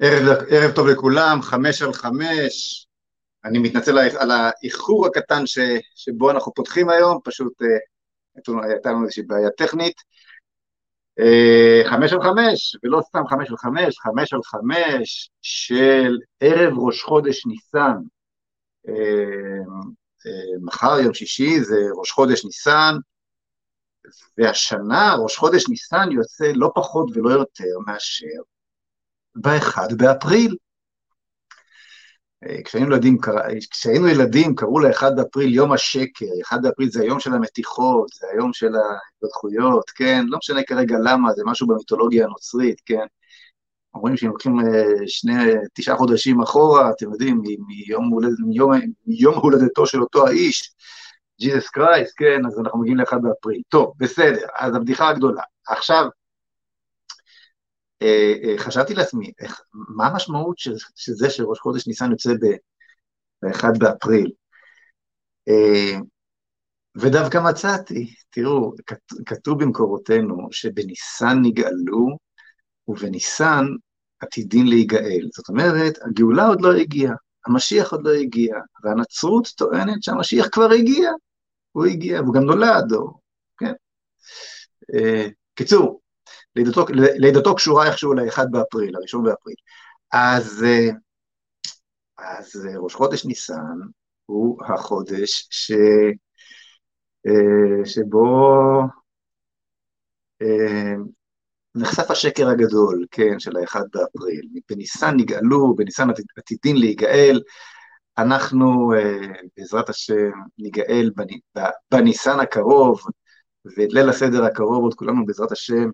ערב, ערב טוב לכולם, חמש על חמש. אני מתנצל על האיחור הקטן ש, שבו אנחנו פותחים היום, פשוט uh, הייתה לנו איזושהי בעיה טכנית. Uh, חמש על חמש, ולא סתם חמש על חמש, חמש על חמש של ערב ראש חודש ניסן. Uh, מחר, יום שישי, זה ראש חודש ניסן, והשנה ראש חודש ניסן יוצא לא פחות ולא יותר מאשר ב-1 באפריל. אה, כשהיינו ילדים, כשהיינו ילדים קראו ל-1 באפריל יום השקר, 1 באפריל זה היום של המתיחות, זה היום של ההתפתחויות, כן? לא משנה כרגע למה, זה משהו במיתולוגיה הנוצרית, כן? אומרים שאם לוקחים אה, שני, תשעה חודשים אחורה, אתם יודעים, מיום, הולד, מיום, מיום הולדתו של אותו האיש, ג'יזוס קרייסט, כן, אז אנחנו מגיעים ל-1 באפריל. טוב, בסדר, אז הבדיחה הגדולה. עכשיו, אה, אה, חשבתי לעצמי, איך, מה המשמעות של, של זה שראש חודש ניסן יוצא ב-1 באפריל? אה, ודווקא מצאתי, תראו, כתוב במקורותינו שבניסן נגאלו ובניסן עתידין להיגאל. זאת אומרת, הגאולה עוד לא הגיעה, המשיח עוד לא הגיע, והנצרות טוענת שהמשיח כבר הגיע, הוא הגיע, והוא גם נולד, או, כן. קיצור, לידתו, לידתו קשורה איכשהו ל-1 באפריל, ל-1 באפריל. אז, אה, אז אה, ראש חודש ניסן הוא החודש ש, אה, שבו נחשף השקר הגדול, כן, של ה-1 באפריל. בניסן נגאלו, בניסן עתידין להיגאל, אנחנו בעזרת השם ניגאל בניסן הקרוב, ואת ליל הסדר הקרוב עוד כולנו בעזרת השם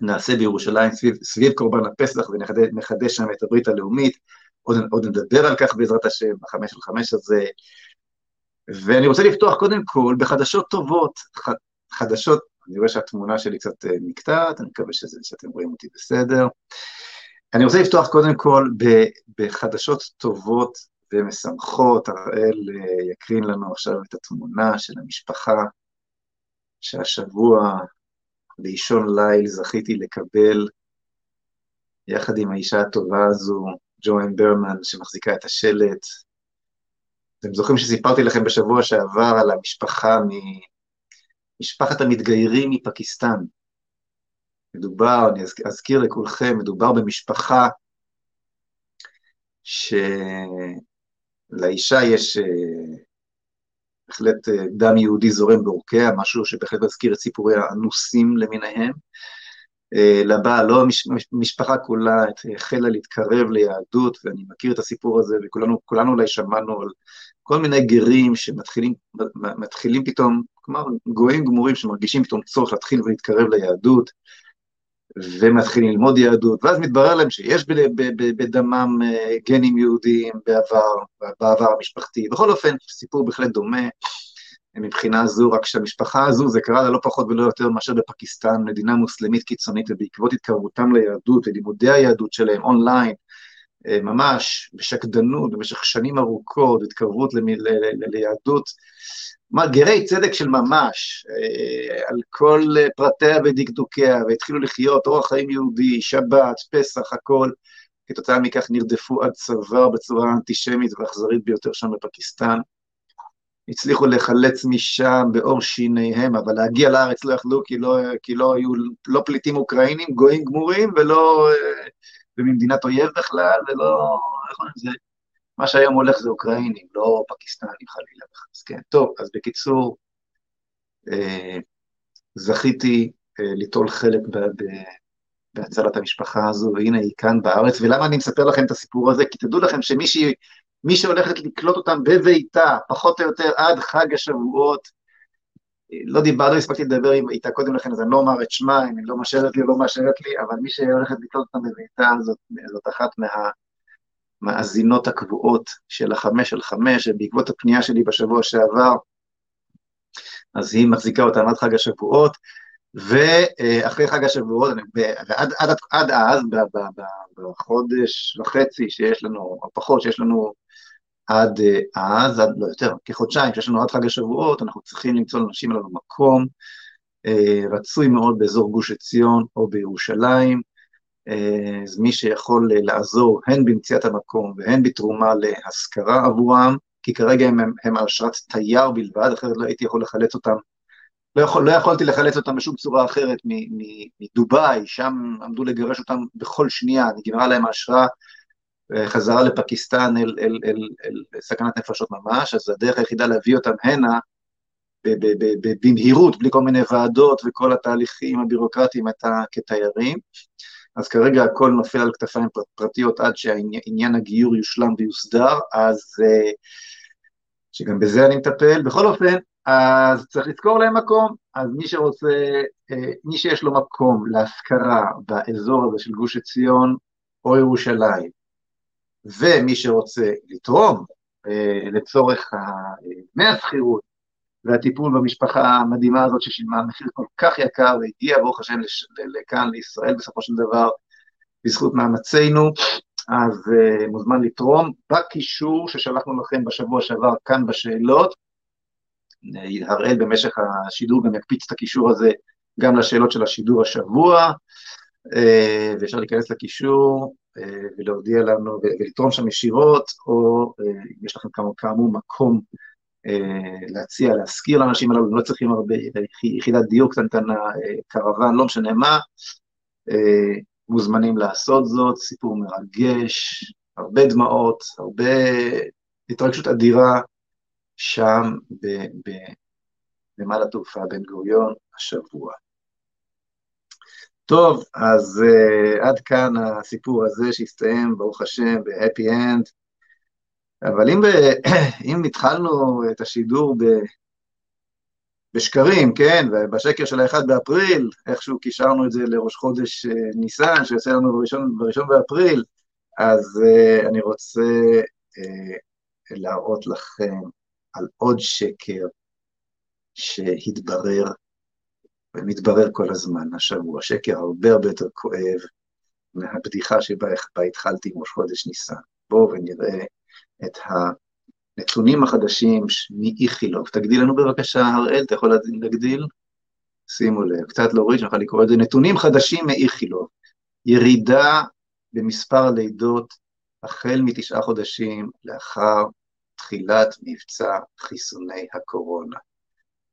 נעשה בירושלים סביב, סביב קורבן הפסח ונחדש שם את הברית הלאומית, עוד, עוד נדבר על כך בעזרת השם, בחמש על חמש הזה. ואני רוצה לפתוח קודם כל בחדשות טובות, ח, חדשות, אני רואה שהתמונה שלי קצת אה, נקטעת, אני מקווה שזה, שאתם רואים אותי בסדר. אני רוצה לפתוח קודם כל בחדשות טובות ומשמחות, הראל אה, יקרין לנו עכשיו את התמונה של המשפחה שהשבוע באישון ליל זכיתי לקבל, יחד עם האישה הטובה הזו, ג'ואן ברמן, שמחזיקה את השלט. אתם זוכרים שסיפרתי לכם בשבוע שעבר על המשפחה ממשפחת המתגיירים מפקיסטן. מדובר, אני אזכיר לכולכם, מדובר במשפחה שלאישה יש אה, בהחלט אה, דם יהודי זורם בעורקיה, משהו שבהחלט מזכיר את סיפורי האנוסים למיניהם. אה, לבעל, לא המשפחה כולה החלה להתקרב ליהדות, ואני מכיר את הסיפור הזה, וכולנו אולי שמענו על כל מיני גרים שמתחילים פתאום, כלומר גויים גמורים שמרגישים פתאום צורך להתחיל ולהתקרב ליהדות, ומתחילים ללמוד יהדות, ואז מתברר להם שיש בדמם אה, גנים יהודיים בעבר, בעבר המשפחתי. בכל אופן, סיפור בהחלט דומה מבחינה זו, רק שהמשפחה הזו, זה קרה לה לא פחות ולא יותר מאשר בפקיסטן, מדינה מוסלמית קיצונית, ובעקבות התקרבותם ליהדות ולימודי היהדות שלהם אונליין, אה, ממש בשקדנות במשך שנים ארוכות, התקרבות ליהדות, גרי צדק של ממש, אה, על כל פרטיה ודקדוקיה, והתחילו לחיות אורח חיים יהודי, שבת, פסח, הכל. כתוצאה מכך נרדפו עד צוואר בצורה אנטישמית ואכזרית ביותר שם בפקיסטן. הצליחו לחלץ משם בעור שיניהם, אבל להגיע לארץ לא יכלו כי לא, כי לא היו לא פליטים אוקראינים, גויים גמורים, ולא, אה, וממדינת אויב בכלל, ולא, איך אומרים, זה מה שהיום הולך זה אוקראינים, לא פקיסטנים חלילה וחס, כן. טוב, אז בקיצור, אה, זכיתי אה, ליטול חלק ב, ב, בהצלת המשפחה הזו, והנה היא כאן בארץ, ולמה אני מספר לכם את הסיפור הזה? כי תדעו לכם שמי מי שהולכת לקלוט אותם בביתה, פחות או יותר עד חג השבועות, לא דיברתי, לא הספקתי לדבר איתה קודם לכן, אז אני לא אומר את שמה, אם היא לא מאשרת לי או לא מאשרת לי, אבל מי שהולכת לקלוט אותם בביתה, זאת, זאת אחת מה... המאזינות הקבועות של החמש על חמש, ובעקבות הפנייה שלי בשבוע שעבר, אז היא מחזיקה אותם עד חג השבועות, ואחרי חג השבועות, ועד עד, עד אז, בחודש וחצי שיש לנו, או פחות שיש לנו עד אז, עד לא יותר, כחודשיים שיש לנו עד חג השבועות, אנחנו צריכים למצוא לאנשים האלו מקום, אה, רצוי מאוד באזור גוש עציון או בירושלים, אז מי שיכול לעזור הן במציאת המקום והן בתרומה להשכרה עבורם, כי כרגע הם, הם, הם על אשרת תייר בלבד, אחרת לא הייתי יכול לחלץ אותם, לא, יכול, לא יכולתי לחלץ אותם בשום צורה אחרת מדובאי, שם עמדו לגרש אותם בכל שנייה, נגמרה להם האשרה, חזרה לפקיסטן אל, אל, אל, אל סכנת נפשות ממש, אז הדרך היחידה להביא אותם הנה, במהירות, בלי כל מיני ועדות וכל התהליכים הבירוקרטיים הייתה כתיירים. אז כרגע הכל נופל על כתפיים פרטיות עד שעניין הגיור יושלם ויוסדר, אז אה, שגם בזה אני מטפל. בכל אופן, אז צריך לזכור להם מקום, אז מי שרוצה, אה, מי שיש לו מקום להשכרה באזור הזה של גוש עציון או ירושלים, ומי שרוצה לתרום אה, לצורך דמי השכירות והטיפול במשפחה המדהימה הזאת ששילמה מחיר כל כך יקר והגיעה ברוך השם לכאן לישראל בסופו של דבר בזכות מאמצינו, אז uh, מוזמן לתרום בקישור ששלחנו לכם בשבוע שעבר כאן בשאלות. הראל במשך השידור גם יקפיץ את הקישור הזה גם לשאלות של השידור השבוע, uh, ואפשר להיכנס לקישור uh, ולהודיע לנו ולתרום שם ישירות, או uh, יש לכם כאמור מקום אה, להציע, להשכיר לאנשים הללו, לא צריכים הרבה, יחידת דיור קטנטנה, אה, קרוון, לא משנה מה, אה, מוזמנים לעשות זאת, סיפור מרגש, הרבה דמעות, הרבה התרגשות אדירה שם בנמל התעופה בן גוריון השבוע. טוב, אז uh, עד כאן הסיפור הזה שהסתיים, ברוך השם, ב-happy end. אבל אם, ב, אם התחלנו את השידור ב, בשקרים, כן, ובשקר של ה-1 באפריל, איכשהו קישרנו את זה לראש חודש אה, ניסן, שיוצא לנו בראשון, בראשון באפריל, אז uh, אני רוצה uh, להראות לכם על עוד שקר שהתברר ומתברר כל הזמן השבוע, שקר הרבה הרבה יותר כואב מהבדיחה שבה התחלתי עם ראש חודש ניסן. בואו ונראה את הנתונים החדשים מאיכילוב. תגדיל לנו בבקשה, הראל, אתה יכול להגדיל? שימו לב, קצת להוריד, שנוכל לקרוא את זה. נתונים חדשים מאיכילוב. ירידה במספר הלידות החל מתשעה חודשים לאחר תחילת מבצע חיסוני הקורונה.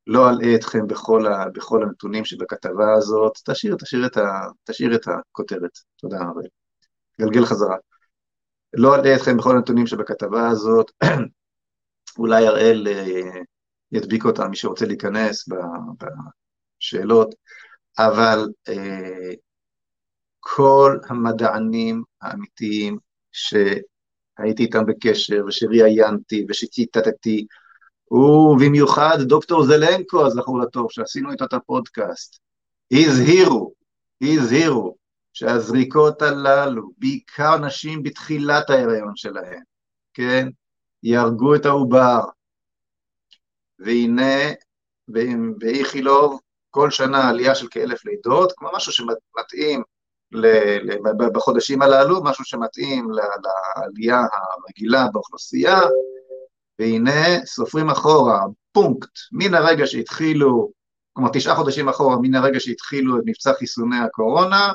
לא אלאה אתכם בכל, ה, בכל הנתונים שבכתבה הזאת, תשאיר, תשאיר, את, ה, תשאיר את הכותרת. תודה, הראל. גלגל חזרה. לא אלאה אתכם בכל הנתונים שבכתבה הזאת, אולי הראל אה, ידביק אותם, מי שרוצה להיכנס בשאלות, אבל אה, כל המדענים האמיתיים שהייתי איתם בקשר ושראיינתי ושציטטתי, ובמיוחד דוקטור זלנקו, הזכור לטוב, שעשינו איתו את הפודקאסט, הזהירו, הזהירו שהזריקות הללו, בעיקר נשים בתחילת ההיריון שלהן, כן, יהרגו את העובר. והנה, באיכילוב, כל שנה עלייה של כאלף לידות, כמו משהו שמתאים בחודשים הללו, משהו שמתאים לעלייה הרגילה באוכלוסייה, והנה סופרים אחורה, פונקט, מן הרגע שהתחילו, כלומר תשעה חודשים אחורה, מן הרגע שהתחילו את מבצע חיסוני הקורונה,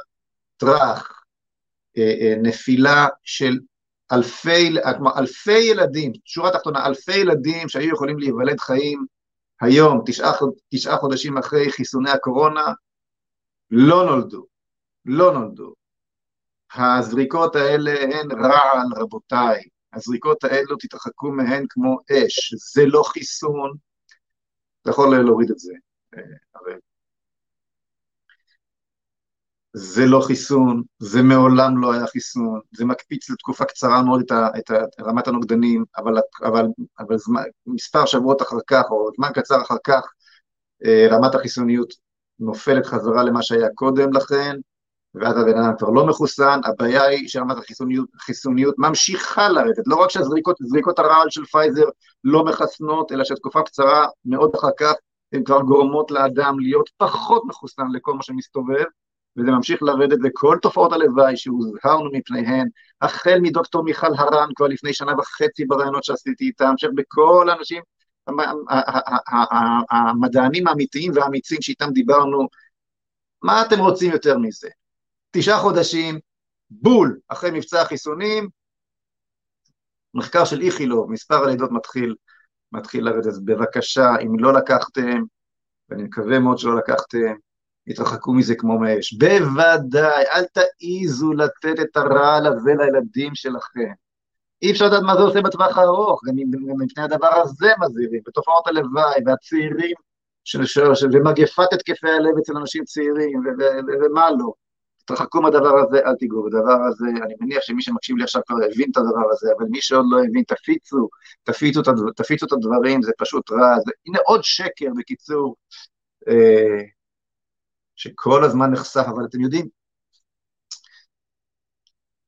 טראח, אה, אה, נפילה של אלפי, כלומר אלפי ילדים, שורה תחתונה, אלפי ילדים שהיו יכולים להיוולד חיים היום, תשעה, תשעה חודשים אחרי חיסוני הקורונה, לא נולדו, לא נולדו. הזריקות האלה הן רעל, רבותיי. הזריקות האלו, תתרחקו מהן כמו אש. זה לא חיסון. אתה יכול להוריד את זה, אבל אה, זה לא חיסון, זה מעולם לא היה חיסון, זה מקפיץ לתקופה קצרה מאוד את, ה, את, ה, רמת הנוגדנים, אבל, אבל, אבל זמן, מספר שבועות אחר כך, או זמן קצר אחר כך, אה, רמת החיסוניות נופלת חזרה למה שהיה קודם לכן, ואז הבן אדם כבר לא מחוסן, הבעיה היא שרמת החיסוניות חיסוניות ממשיכה לרדת, לא רק שהזריקות הרעל של פייזר לא מחסנות, אלא שתקופה קצרה מאוד אחר כך הן כבר גורמות לאדם להיות פחות מחוסן לכל מה שמסתובב, וזה ממשיך לרדת לכל תופעות הלוואי שהוזהרנו מפניהן, החל מדוקטור מיכל הרן כבר לפני שנה וחצי ברעיונות שעשיתי איתה, המשך בכל האנשים, המדענים האמיתיים והאמיצים שאיתם דיברנו, מה אתם רוצים יותר מזה? תשעה חודשים, בול, אחרי מבצע החיסונים, מחקר של איכילוב, מספר הלידות מתחיל, מתחיל לרדת, אז בבקשה, אם לא לקחתם, ואני מקווה מאוד שלא לקחתם, התרחקו מזה כמו מאש. בוודאי, אל תעיזו לתת את הרעל הזה לילדים שלכם. אי אפשר לדעת מה זה עושה בטווח הארוך, גם מפני הדבר הזה מזהירים, בתופעות הלוואי והצעירים, ומגפת התקפי הלב אצל אנשים צעירים, ומה לא. תרחקו מהדבר הזה, אל תיגעו בדבר הזה, אני מניח שמי שמקשיב לי עכשיו כבר הבין את הדבר הזה, אבל מי שעוד לא הבין, תפיצו, תפיצו, תפיצו את הדברים, זה פשוט רע, זה, הנה עוד שקר, בקיצור, אה, שכל הזמן נחשף, אבל אתם יודעים,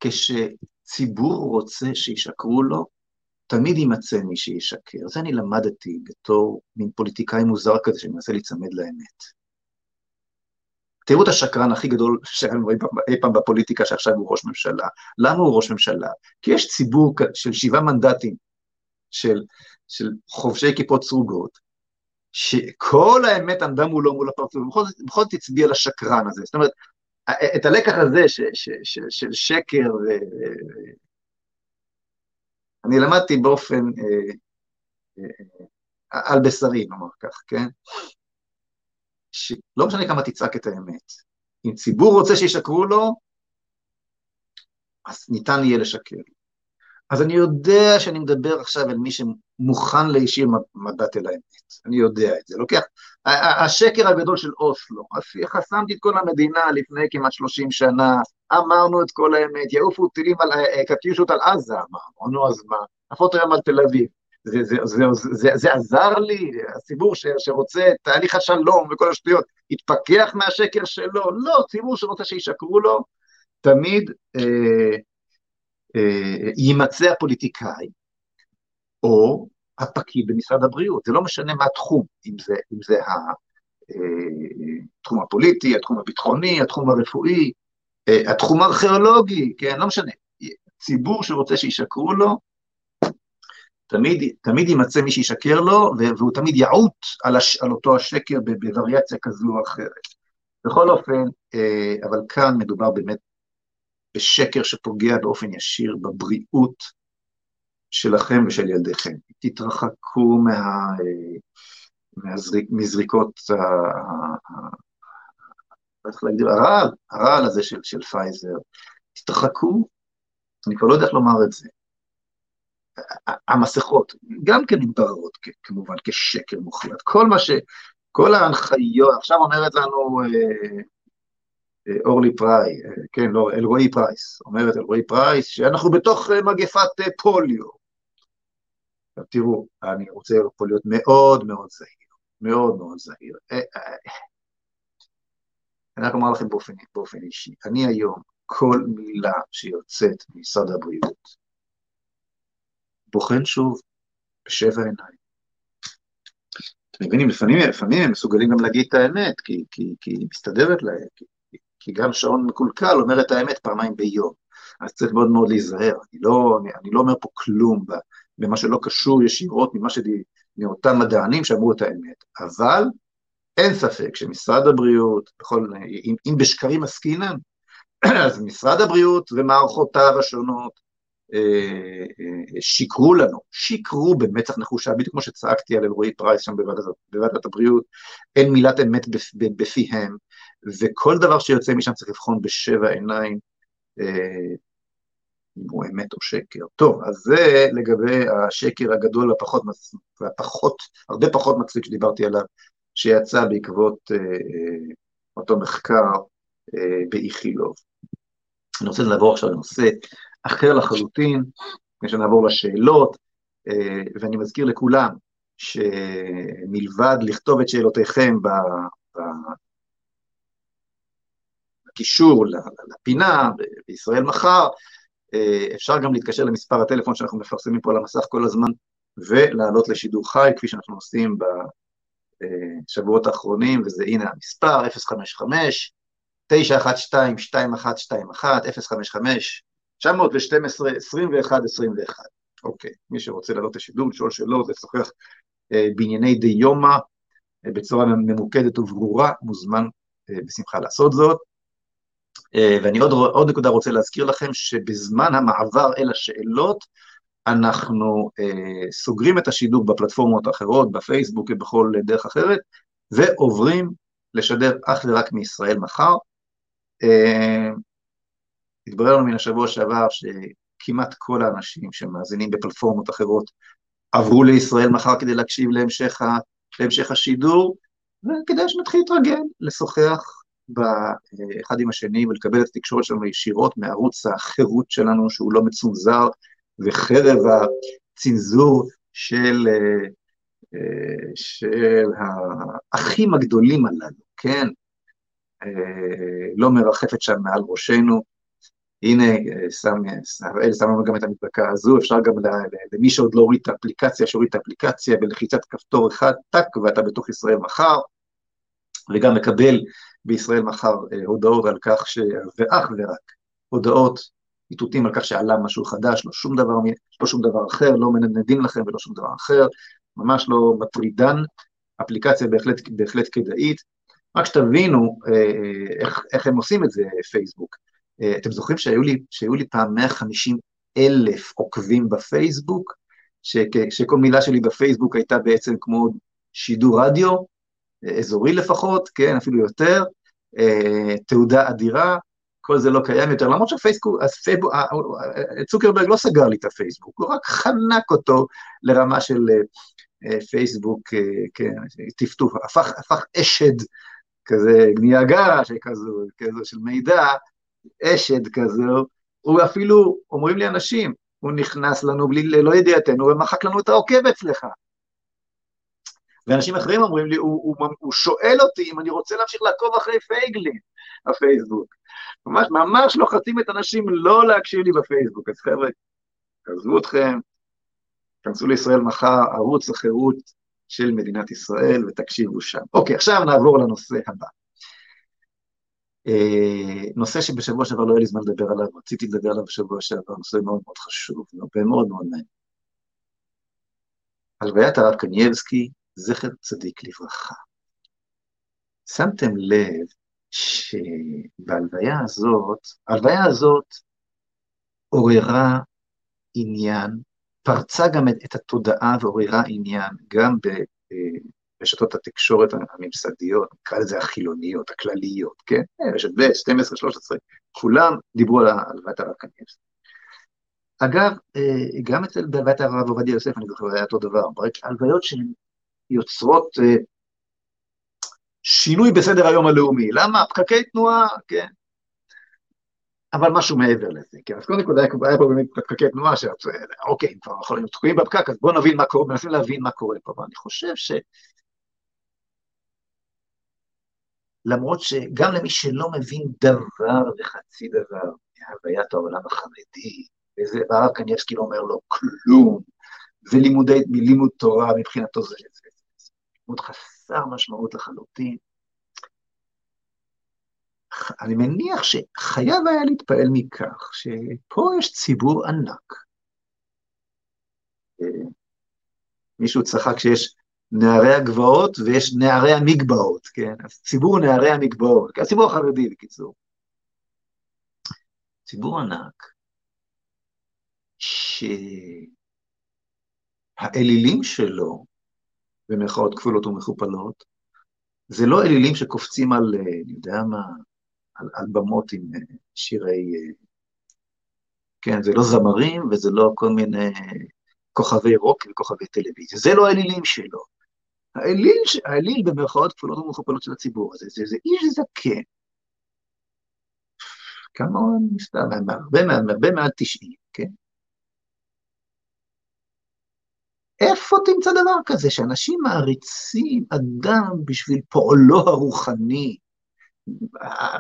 כשציבור רוצה שישקרו לו, תמיד יימצא מי שישקר. זה אני למדתי בתור מין פוליטיקאי מוזר כזה שמנסה להיצמד לאמת. תראו את השקרן הכי גדול שהיינו אי פעם בפוליטיקה שעכשיו הוא ראש ממשלה. למה הוא ראש ממשלה? כי יש ציבור של שבעה מנדטים של, של חובשי כיפות סרוגות, שכל האמת עמדה מולו מול הפרצוף, ובכל זאת הצביע לשקרן הזה. זאת אומרת, את הלקח הזה ש, ש, ש, של שקר, ו, אני למדתי באופן אה, אה, על בשרי, נאמר כך, כן? שלא משנה כמה תצעק את האמת, אם ציבור רוצה שישקרו לו, אז ניתן יהיה לשקר. אז אני יודע שאני מדבר עכשיו על מי שמוכן להישיר מבט אל האמת, אני יודע את זה. לוקח, השקר הגדול של אוסלו, חסמתי את כל המדינה לפני כמעט 30 שנה, אמרנו את כל האמת, יעופו טילים על, קטיושות על עזה, אמרנו, נו אז מה, נפות היום על תל אביב. זה, עזר לי, הציבור שרוצה תהליך השלום וכל השטויות, התפכח מהשקר שלו? לא, ציבור שרוצה שישקרו לו, תמיד אה, אה, יימצא הפוליטיקאי, או הפקיד במשרד הבריאות, זה לא משנה מה התחום, אם זה, אם זה התחום אה, הפוליטי, התחום הביטחוני, התחום הרפואי, אה, התחום הארכיאולוגי, כן, לא משנה. ציבור שרוצה שישקרו לו, תמיד, תמיד יימצא מי שישקר לו, והוא תמיד יעוט על, הש, על אותו השקר בווריאציה כזו או אחרת. בכל אופן, אבל כאן מדובר באמת בשקר שפוגע באופן ישיר בבריאות שלכם ושל ילדיכם. תתרחקו מה, מהזריק, מזריקות, הרעל, הרעל הזה של, של פייזר. תתרחקו, אני כבר לא יודע איך לומר את זה. המסכות, גם כן מתבררות כמובן כשקר מוחלט. כל מה ש... כל ההנחיות, עכשיו אומרת לנו אה, אורלי פריי, כן, לא, אלרעי פרייס, אומרת אלרעי פרייס, שאנחנו בתוך אה, מגפת אה, פוליו. עכשיו תראו, אני רוצה פה להיות מאוד מאוד זהיר, מאוד מאוד זהיר. אה, אני רק אומר לכם באופן, באופן אישי, אני היום, כל מילה שיוצאת ממשרד הבריאות, בוחן שוב בשבע עיניים. אתם מבינים, לפעמים, לפעמים הם מסוגלים גם להגיד את האמת, כי, כי, כי היא מסתדרת להם, כי כי גם שעון מקולקל אומר את האמת פעמיים ביום, אז צריך מאוד מאוד להיזהר, אני לא, אני, אני לא אומר פה כלום במה שלא קשור ישירות ממה שלי, מאותם מדענים שאמרו את האמת, אבל אין ספק שמשרד הבריאות, בכל, אם, אם בשקרים עסקינן, אז משרד הבריאות ומערכותיו השונות אה, אה, שיקרו לנו, שיקרו במצח נחושה, בדיוק כמו שצעקתי על אלרועי פרייס שם בוועדת, בוועדת הבריאות, אין מילת אמת בפיהם, וכל דבר שיוצא משם צריך לבחון בשבע עיניים, אה, אם הוא אמת או שקר. טוב, אז זה לגבי השקר הגדול הפחות, והפחות, הרבה פחות מצחיק שדיברתי עליו, שיצא בעקבות אה, אה, אותו מחקר אה, באיכילוב. אני רוצה לעבור עכשיו לנושא אחר לחלוטין, לפני שנעבור לשאלות, אה, ואני מזכיר לכולם שמלבד לכתוב את שאלותיכם קישור לפינה בישראל מחר, אפשר גם להתקשר למספר הטלפון שאנחנו מפרסמים פה על המסך כל הזמן, ולעלות לשידור חי, כפי שאנחנו עושים בשבועות האחרונים, וזה הנה המספר, 055 912-2121, 055 912 2121 אוקיי, מי שרוצה לעלות לשידור, לשאול שאלות, לשוחח אה, בענייני דיומא אה, בצורה ממוקדת וברורה, מוזמן בשמחה לעשות זאת. ואני עוד, עוד נקודה רוצה להזכיר לכם, שבזמן המעבר אל השאלות, אנחנו אה, סוגרים את השידור בפלטפורמות האחרות, בפייסבוק ובכל דרך אחרת, ועוברים לשדר אך ורק מישראל מחר. אה, התברר לנו מן השבוע שעבר שכמעט כל האנשים שמאזינים בפלטפורמות אחרות עברו לישראל מחר כדי להקשיב להמשך, ה, להמשך השידור, וכדאי שנתחיל להתרגל, לשוחח באחד עם השני ולקבל את התקשורת שלנו ישירות מערוץ החירות שלנו, שהוא לא מצונזר, וחרב הצנזור של, אה, אה, של האחים הגדולים הללו, כן? אה, לא מרחפת שם מעל ראשנו. הנה, הראל שם לנו גם את המדבקה הזו, אפשר גם למי שעוד לא הוריד את האפליקציה, שהוריד את האפליקציה בלחיצת כפתור אחד, טאק, ואתה בתוך ישראל מחר, וגם מקבל בישראל מחר הודעות על כך ש... ואך ורק הודעות איתותים על כך שעלה משהו חדש, לא שום דבר, לא שום דבר אחר, לא מנדנדים לכם ולא שום דבר אחר, ממש לא מטרידן, אפליקציה בהחלט, בהחלט כדאית. רק שתבינו אה, איך, איך הם עושים את זה, פייסבוק. אה, אתם זוכרים שהיו לי, שהיו לי פעם 150 אלף עוקבים בפייסבוק, שכ, שכל מילה שלי בפייסבוק הייתה בעצם כמו שידור רדיו, אזורי לפחות, כן, אפילו יותר, אה, תעודה אדירה, כל זה לא קיים יותר, למרות שפייסבוק, פייסבוק, צוקרברג לא סגר לי את הפייסבוק, הוא רק חנק אותו לרמה של אה, פייסבוק, אה, כן, טפטוף, הפך, הפך אשד כזה, ניאגרה שכזו, כזו של מידע, אשד כזו, הוא אפילו, אומרים לי אנשים, הוא נכנס לנו בלי, לא ידיעתנו, ומחק לנו את העוקב אצלך. ואנשים אחרים אומרים לי, הוא, הוא, הוא שואל אותי אם אני רוצה להמשיך לעקוב אחרי פייגלין, הפייסבוק. ממש, ממש לוחצים את האנשים לא להקשיב לי בפייסבוק. אז חבר'ה, עזבו אתכם, כנסו לישראל מחר, ערוץ החירות של מדינת ישראל, ותקשיבו שם. אוקיי, עכשיו נעבור לנושא הבא. אה, נושא שבשבוע שעבר לא היה לי זמן לדבר עליו, רציתי לדבר עליו בשבוע שעבר, נושא מאוד מאוד חשוב, ומאוד מאוד מעניין. הלוויית הרב קנייבסקי, זכר צדיק לברכה. שמתם לב שבהלוויה הזאת, ההלוויה הזאת עוררה עניין, פרצה גם את התודעה ועוררה עניין גם ברשתות התקשורת הממסדיות, נקרא לזה החילוניות, הכלליות, כן? רשת ב', 12, 13, כולם דיברו על הלוויית הרב קניאבסקי. אגב, אה, גם אצל בהלוויית הרב עובדיה יוסף, אני זוכר, היה אותו דבר, הלוויות שהן יוצרות אה, שינוי בסדר היום הלאומי. למה? פקקי תנועה, כן. אבל משהו מעבר לזה, כן. אז קודם כל היה פה באמת פקקי תנועה, שאוקיי, כבר יכולים תקועים בפקק, אז בואו נבין מה קורה, מנסים להבין מה קורה פה. אבל אני חושב ש... למרות שגם למי שלא מבין דבר וחצי דבר מהוויית העולם החרדי, וזה ברק קניאבסקי לא אומר לו כלום, ולימודי, לימוד תורה מבחינתו זה, לימוד חסר משמעות לחלוטין. אני מניח שחייב היה להתפעל מכך שפה יש ציבור ענק. אה, מישהו צחק שיש נערי הגבעות ויש נערי המגבעות, כן? אז ציבור נערי המגבעות, כן? הציבור החרדי בקיצור. ציבור ענק, שהאלילים שלו במרכאות כפולות ומכופלות, זה לא אלילים שקופצים על, אה, אני יודע מה, על, על במות עם אה, שירי, אה, כן, זה לא זמרים וזה לא כל מיני כוכבי רוק וכוכבי טלוויזיה, זה לא האלילים שלו. האליל, האליל במרכאות כפולות ומכופלות של הציבור הזה, זה, זה איש זקן. כמה מספר, הרבה מעל 90, כן? איפה תמצא דבר כזה שאנשים מעריצים אדם בשביל פועלו הרוחני,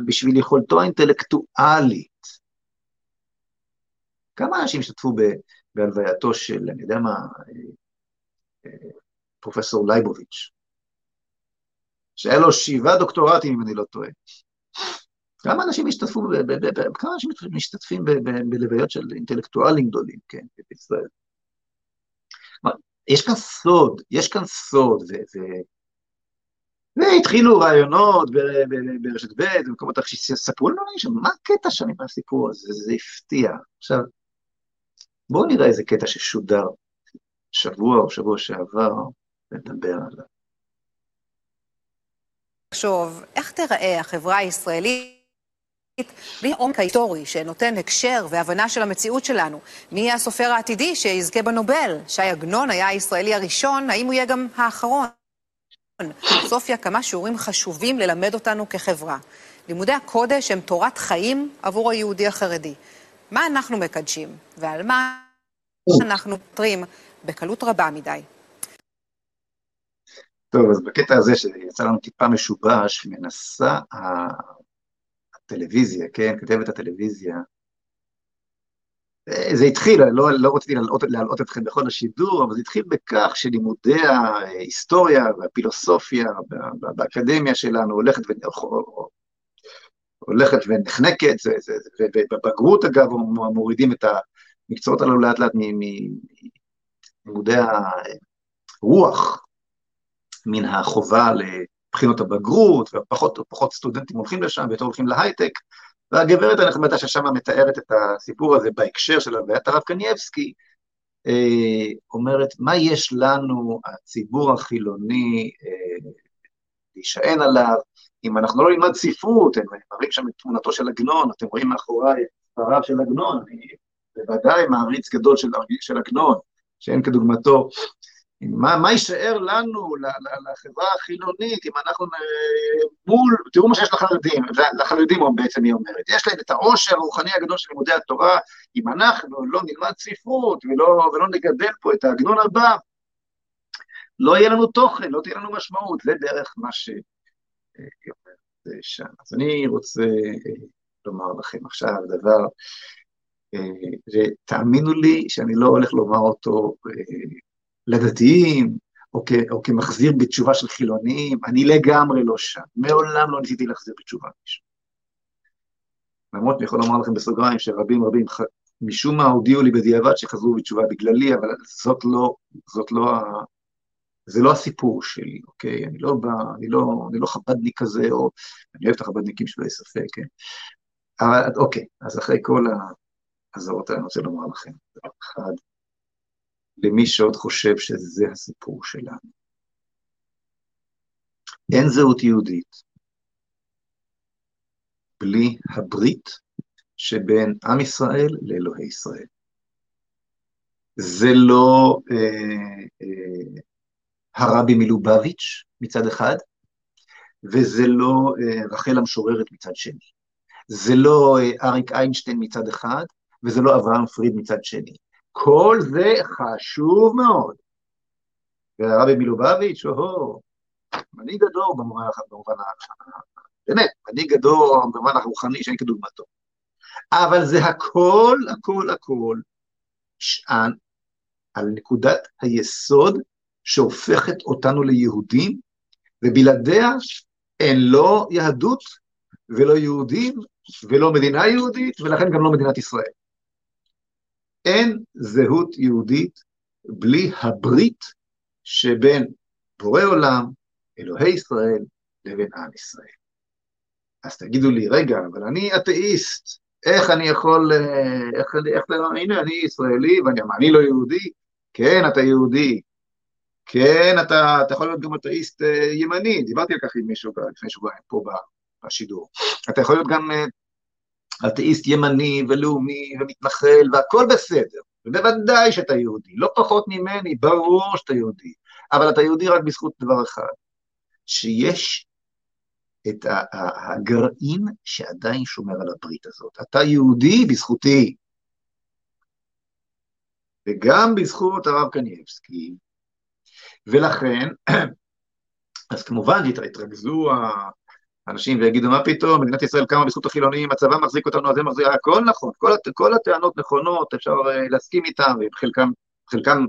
בשביל יכולתו האינטלקטואלית? כמה אנשים השתתפו בהלווייתו של, אני יודע מה, פרופסור לייבוביץ', שהיה לו שבעה דוקטורטים, אם אני לא טועה. כמה אנשים השתתפו, כמה אנשים משתתפים בלוויות של אינטלקטואלים גדולים, כן, בישראל? יש כאן סוד, יש כאן סוד, והתחילו רעיונות ברשת ב' במקומות אחרים שספרו לנו מה הקטע שם עם הסיפור הזה, זה הפתיע. עכשיו, בואו נראה איזה קטע ששודר שבוע או שבוע שעבר, ונדבר עליו. לחשוב, איך תיראה החברה הישראלית בלי העומק ההיסטורי שנותן הקשר והבנה של המציאות שלנו? מי יהיה הסופר העתידי שיזכה בנובל? ש"י עגנון היה הישראלי הראשון, האם הוא יהיה גם האחרון? סופיה, כמה שיעורים חשובים ללמד אותנו כחברה. לימודי הקודש הם תורת חיים עבור היהודי החרדי. מה אנחנו מקדשים, ועל מה אנחנו מותרים בקלות רבה מדי. טוב, אז בקטע הזה שיצא לנו טיפה משובש, מנסה הטלוויזיה, כן, כתבת הטלוויזיה, זה התחיל, לא, לא רציתי להלאות, להלאות אתכם בכל השידור, אבל זה התחיל בכך שלימודי ההיסטוריה והפילוסופיה באקדמיה שלנו הולכת, ו... הולכת ונחנקת, ובבגרות אגב מורידים את המקצועות הללו לאט לאט מלימודי הרוח, מן החובה לבחינות הבגרות, ופחות סטודנטים הולכים לשם, ויותר הולכים להייטק, והגברת הנחמדה ששם מתארת את הסיפור הזה בהקשר של הלוויית הרב קנייבסקי, אה, אומרת, מה יש לנו, הציבור החילוני, אה, להישען עליו, אם אנחנו לא נלמד ספרות, הם מראים שם את תמונתו של עגנון, אתם רואים מאחוריי את ספריו של עגנון, אני בוודאי מעריץ גדול של עגנון, שאין כדוגמתו, מה, מה יישאר לנו, לחברה החילונית, אם אנחנו מול, תראו מה שיש לחרדים, לחרדים בעצם היא אומרת, יש להם את העושר הרוחני הגדול של לימודי התורה, אם אנחנו לא נלמד ספרות ולא, ולא נגדל פה את העגנון הבא, לא יהיה לנו תוכן, לא תהיה לנו משמעות, זה בערך מה שהיא אומרת שם. אז אני רוצה לומר לכם עכשיו דבר, ותאמינו לי שאני לא הולך לומר אותו לדתיים, או, כ, או כמחזיר בתשובה של חילונים, אני לגמרי לא שם. מעולם לא ניסיתי להחזיר בתשובה מישהו. למרות אני יכול לומר לכם בסוגריים שרבים רבים משום מה הודיעו לי בדיעבד שחזרו בתשובה בגללי, אבל זאת לא, זאת לא, זה לא הסיפור שלי, אוקיי? אני לא בא, אני לא, אני לא חבדניק כזה, או אני אוהב את החבדניקים שלא יספק, כן? אבל אוקיי, אז אחרי כל האזהרות האלה אני רוצה לומר לכם דבר אחד, למי שעוד חושב שזה הסיפור שלנו. אין זהות יהודית בלי הברית שבין עם ישראל לאלוהי ישראל. זה לא אה, אה, הרבי מלובביץ' מצד אחד, וזה לא אה, רחל המשוררת מצד שני. זה לא אה, אריק איינשטיין מצד אחד, וזה לא אברהם פריד מצד שני. כל זה חשוב מאוד. והרבי מלובביץ', או, מנהיג גדול במובן, במובן, באמת, מנהיג גדול במובן הרוחני שאין כדוגמתו. אבל זה הכל, הכל, הכל נשען על נקודת היסוד שהופכת אותנו ליהודים, ובלעדיה אין לא יהדות ולא יהודים ולא מדינה יהודית, ולכן גם לא מדינת ישראל. אין זהות יהודית בלי הברית שבין בורא עולם, אלוהי ישראל, לבין עם ישראל. אז תגידו לי, רגע, אבל אני אתאיסט, איך אני יכול, אה, איך, איך, הנה, אני ישראלי, ואני אני לא יהודי? כן, אתה יהודי. כן, אתה, אתה יכול להיות גם אתאיסט אה, ימני, דיברתי על כך עם מישהו לפני שבועיים פה בשידור. אתה יכול להיות גם אה, אתאיסט ימני ולאומי ומתנחל והכל בסדר, ובוודאי שאתה יהודי, לא פחות ממני, ברור שאתה יהודי, אבל אתה יהודי רק בזכות דבר אחד, שיש את הגרעין שעדיין שומר על הברית הזאת. אתה יהודי בזכותי, וגם בזכות הרב קנייבסקי, ולכן, אז כמובן התרכזו אנשים ויגידו, מה פתאום, מדינת ישראל קמה בזכות החילונים, הצבא מחזיק אותנו, אז זה מחזיק, הכל נכון, כל, כל הטענות נכונות, אפשר uh, להסכים איתן, ועם חלקם, חלקם,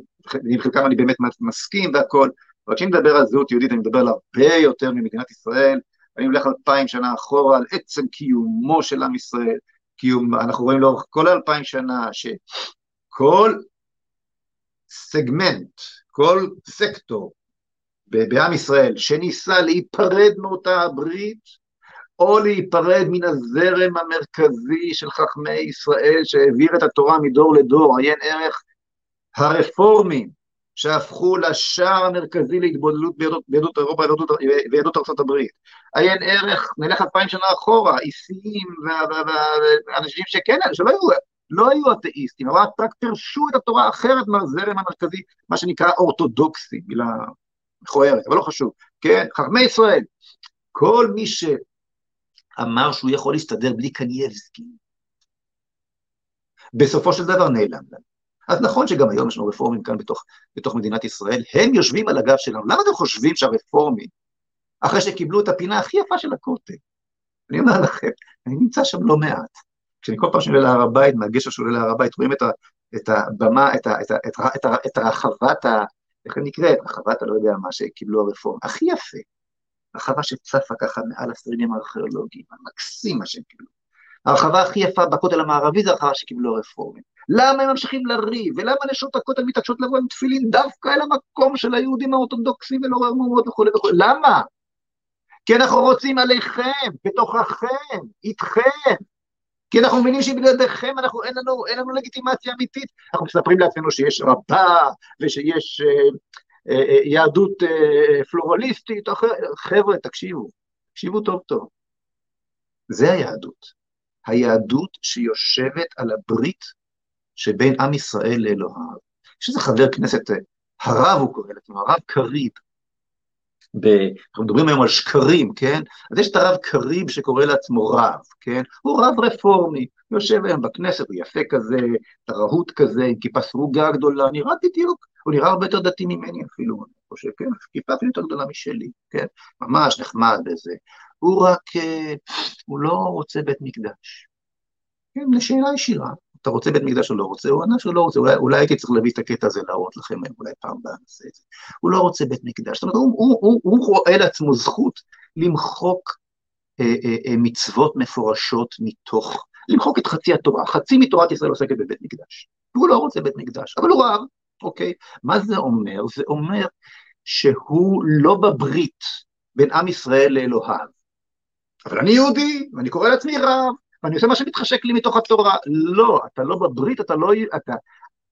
עם חלקם אני באמת מסכים והכל, אבל כשאני מדבר על זהות יהודית, אני מדבר על הרבה יותר ממדינת ישראל, אני הולך אלפיים שנה אחורה, על עצם קיומו של עם ישראל, קיום, אנחנו רואים לאורך כל האלפיים שנה, שכל סגמנט, כל סקטור בעם ישראל, שניסה להיפרד מאותה הברית, או להיפרד מן הזרם המרכזי של חכמי ישראל שהעביר את התורה מדור לדור, עיין ערך הרפורמים שהפכו לשער המרכזי להתבודדות ביהדות אירופה ויהדות ארצות הברית. עיין ערך, נלך אלפיים שנה אחורה, איסיים ואנשים שכן, שלא היו, לא היו אתאיסטים, אבל רק פירשו את התורה אחרת מהזרם המרכזי, מה שנקרא אורתודוקסי, מילה מכוערת, אבל לא חשוב, כן? חכמי ישראל, כל מי שאמר שהוא יכול להסתדר בלי קנייבסקי, בסופו של דבר נעלם לנו. אז נכון שגם היום יש לנו רפורמים כאן בתוך, בתוך מדינת ישראל, הם יושבים על הגב שלנו. למה אתם חושבים שהרפורמים, אחרי שקיבלו את הפינה הכי יפה של הכותל, אני אומר לכם, אני נמצא שם לא מעט. כשאני כל פעם שעולה להר הבית, מהגשר שעולה להר הבית, רואים את, ה, את הבמה, את, ה, את, ה, את, ה, את, ה, את הרחבת, ה, איך נקראת? רחבת הלא יודע מה שקיבלו הרפורמים, הכי יפה. רחבה שצפה ככה מעל השרידים הארכיאולוגיים, המקסים מה שהם קיבלו. הרחבה הכי יפה בכותל המערבי זה הרחבה שקיבלו הרפורמים. למה הם ממשיכים לריב, ולמה נשות הכותל מתעקשות לבוא עם תפילין דווקא אל המקום של היהודים האורתודוקסים ולעורר מהומות וכולי וכולי, למה? כי אנחנו רוצים עליכם, בתוככם, איתכם. כי אנחנו מבינים שבלעדיכם אנחנו, אין לנו, אין לנו לגיטימציה אמיתית. אנחנו מספרים לעצמנו שיש רבה, ושיש אה, אה, אה, יהדות אה, פלורליסטית, חבר'ה, תקשיבו, תקשיבו טוב טוב. זה היהדות. היהדות שיושבת על הברית שבין עם ישראל לאלוהיו. יש איזה חבר כנסת, אה, הרב הוא קורא לעצמו, הרב קריב. ב... אנחנו מדברים היום על שקרים, כן? אז יש את הרב קריב שקורא לעצמו רב, כן? הוא רב רפורמי, יושב היום בכנסת, הוא יפה כזה, רהוט כזה, עם כיפה סרוגה גדולה, נראה בדיוק, הוא נראה הרבה יותר דתי ממני אפילו, אני חושב, כן? כיפה אפילו יותר גדולה משלי, כן? ממש נחמד וזה. הוא רק, אה, הוא לא רוצה בית מקדש. כן, לשאלה ישירה, אתה רוצה בית מקדש או לא רוצה? הוא ענה שהוא לא רוצה, אולי, אולי הייתי צריך להביא את הקטע הזה להראות לכם, אולי פעם הבאה נעשה את זה. הוא לא רוצה בית מקדש, זאת אומרת, הוא, הוא, הוא, הוא רואה לעצמו זכות למחוק אה, אה, אה, מצוות מפורשות מתוך, למחוק את חצי התורה, חצי מתורת ישראל עוסקת בבית מקדש. הוא לא רוצה בית מקדש, אבל הוא רב, אוקיי? מה זה אומר? זה אומר שהוא לא בברית בין עם ישראל לאלוהיו. אבל אני יהודי, ואני קורא לעצמי רב, ואני עושה מה שמתחשק לי מתוך התורה. לא, אתה לא בברית, אתה לא... אתה...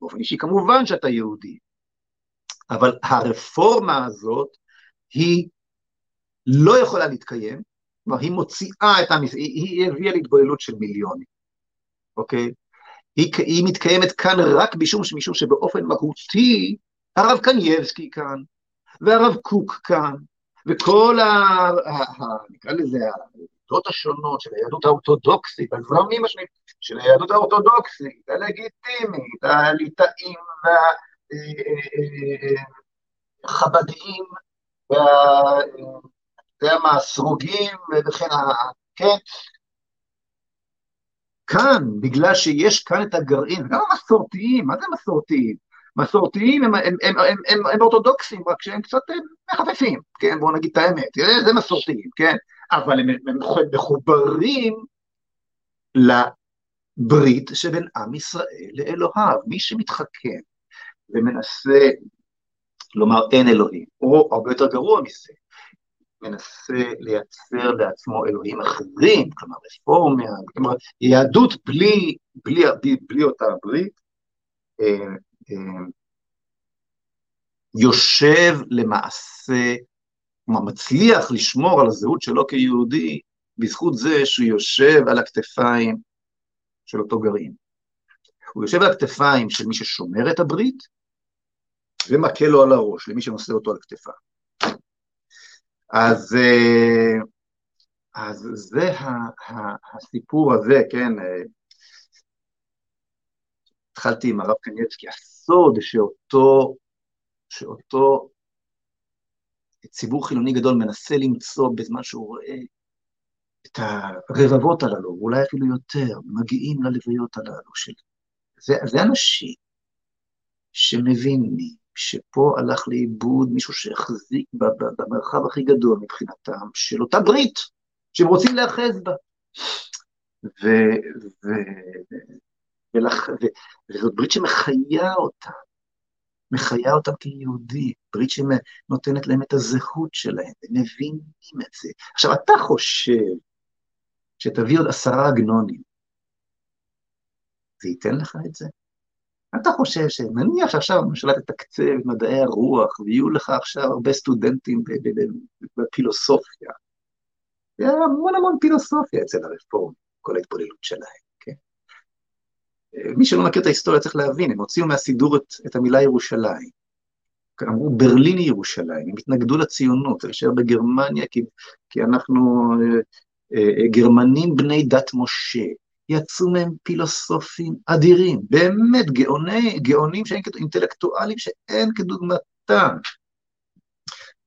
באופן אישי כמובן שאתה יהודי. אבל הרפורמה הזאת, היא לא יכולה להתקיים, כלומר, היא מוציאה את עם ישראל, היא, הביאה להתבוללות של מיליונים, אוקיי? היא, היא מתקיימת כאן רק משום, משום שבאופן מהותי, הרב קנייבסקי כאן, והרב קוק כאן, וכל ה... ה, ה נקרא לזה העמדות השונות של היהדות האורתודוקסית, הזרמים השונים של היהדות האורתודוקסית, הלגיטימית, הליטאים והחבדיים, ואתה יודע מה, הסרוגים וכן הלאה, כן? כאן, בגלל שיש כאן את הגרעין, גם המסורתיים, מה זה מסורתיים? מסורתיים הם, הם, הם, הם, הם, הם אורתודוקסים, רק שהם קצת מחפפים, כן? בואו נגיד את האמת, זה מסורתיים, כן? אבל הם, הם מחוברים לברית שבין עם ישראל לאלוהיו. מי שמתחכם ומנסה לומר אין אלוהים, או הרבה יותר גרוע מזה, מנסה לייצר לעצמו אלוהים אחרים, כלומר רפורמיה, כלומר יהדות בלי, בלי, בלי, בלי אותה ברית, אה, אה, יושב למעשה כלומר מצליח לשמור על הזהות שלו כיהודי בזכות זה שהוא יושב על הכתפיים של אותו גרעין. הוא יושב על הכתפיים של מי ששומר את הברית ומכה לו על הראש, למי שנושא אותו על כתפיו. אז, אה, אז זה הסיפור הזה, כן, אה, התחלתי עם הרב קניאצקי, הסוד שאותו, שאותו ציבור חילוני גדול מנסה למצוא בזמן שהוא רואה את הרבבות הללו, ואולי אפילו יותר, מגיעים ללוויות הללו של... זה, זה אנשים שמבינים שפה הלך לאיבוד מישהו שהחזיק במרחב הכי גדול מבחינתם של אותה ברית שהם רוצים להיאחז בה. ו, ו, ולח, ו, וזאת ברית שמחיה אותם. מחיה אותם כיהודי, ברית שנותנת להם את הזהות שלהם, הם מבינים את זה. עכשיו, אתה חושב שתביא עוד עשרה עגנונים, זה ייתן לך את זה? אתה חושב שנניח שעכשיו הממשלה תתקצב את מדעי הרוח, ויהיו לך עכשיו הרבה סטודנטים בפילוסופיה, המון המון פילוסופיה אצל הרפורמים, כל ההתבוללות שלהם? מי שלא מכיר את ההיסטוריה צריך להבין, הם הוציאו מהסידור את, את המילה ירושלים. אמרו ברלין ירושלים, הם התנגדו לציונות, להישאר בגרמניה, כי, כי אנחנו אה, אה, גרמנים בני דת משה. יצאו מהם פילוסופים אדירים, באמת גאוני, גאונים שאין אינטלקטואלים שאין כדוגמתם.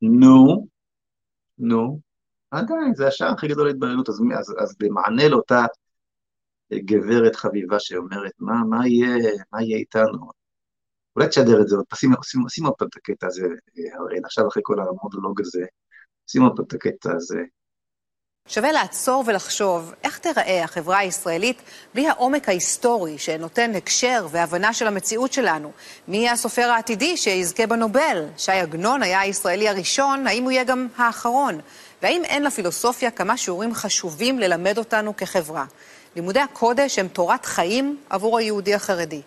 נו, נו, עדיין, זה השער הכי גדול להתבוללות, אז, אז, אז במענה לאותה גברת חביבה שאומרת, מה, מה יהיה, מה יהיה איתנו? אולי תשדר את זה עוד, שים, שים, שים עוד פעם את הקטע הזה, הראל, עכשיו אחרי כל המודולוג הזה, שים עוד פעם את הקטע הזה. שווה לעצור ולחשוב איך תיראה החברה הישראלית בלי העומק ההיסטורי שנותן הקשר והבנה של המציאות שלנו. מי יהיה הסופר העתידי שיזכה בנובל? ש"י עגנון היה הישראלי הראשון, האם הוא יהיה גם האחרון? והאם אין לפילוסופיה כמה שיעורים חשובים ללמד אותנו כחברה? לימודי הקודש הם תורת חיים עבור היהודי החרדי.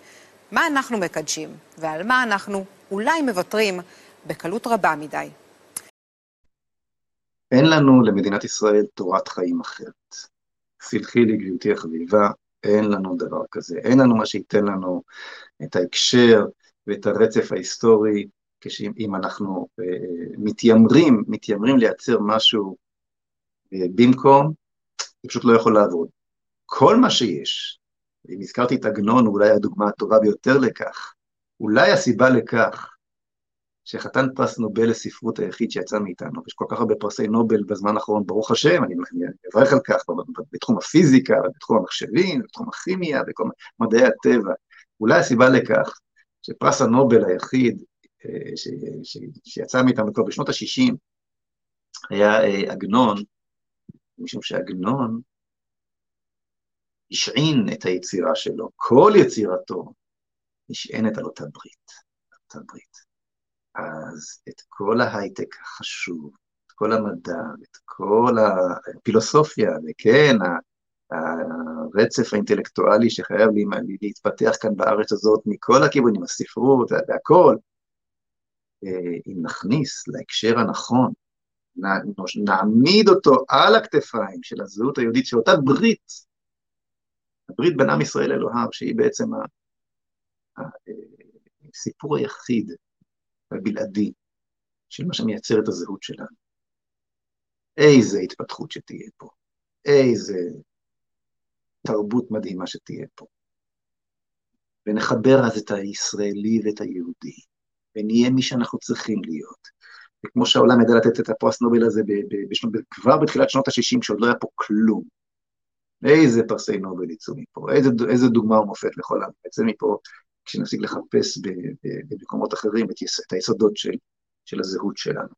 מה אנחנו מקדשים, ועל מה אנחנו אולי מוותרים בקלות רבה מדי. אין לנו למדינת ישראל תורת חיים אחרת. סלחי לי, גברתי החביבה, אין לנו דבר כזה. אין לנו מה שייתן לנו את ההקשר ואת הרצף ההיסטורי, כשאם אנחנו אה, מתיימרים, מתיימרים לייצר משהו אה, במקום, זה פשוט לא יכול לעבוד. כל מה שיש, אם הזכרתי את עגנון, אולי הדוגמה הטובה ביותר לכך, אולי הסיבה לכך שחתן פרס נובל לספרות היחיד שיצא מאיתנו, יש כל כך הרבה פרסי נובל בזמן האחרון, ברוך השם, אני מברך על כך, בתחום הפיזיקה, בתחום המחשבים, בתחום הכימיה, בכל מדעי הטבע. אולי הסיבה לכך שפרס הנובל היחיד אה, ש, ש, שיצא מאיתנו כבר בשנות ה-60 היה אה, עגנון, משום שעגנון השעין את היצירה שלו, כל יצירתו נשענת על אותה ברית, אותה ברית. אז את כל ההייטק החשוב, את כל המדע, את כל הפילוסופיה, וכן, הרצף האינטלקטואלי שחייב להתפתח כאן בארץ הזאת מכל הכיוונים, הספרות והכל, אה, אם נכניס להקשר הנכון, נעמיד אותו על הכתפיים של הזהות היהודית, של אותה ברית, הברית בין עם ישראל לאלוהיו, שהיא בעצם הסיפור היחיד והבלעדי של מה שמייצר את הזהות שלנו. איזה התפתחות שתהיה פה, איזה תרבות מדהימה שתהיה פה. ונחבר אז את הישראלי ואת היהודי, ונהיה מי שאנחנו צריכים להיות. וכמו שהעולם ידע לתת את הפרס נובל הזה בשנות, כבר בתחילת שנות ה-60, כשעוד לא היה פה כלום. איזה פרסי נובל יצאו מפה, איזה, איזה דוגמה ומופת לכל העם. יצא מפה כשנפסיק לחפש במקומות אחרים את, יס, את היסודות של, של הזהות שלנו.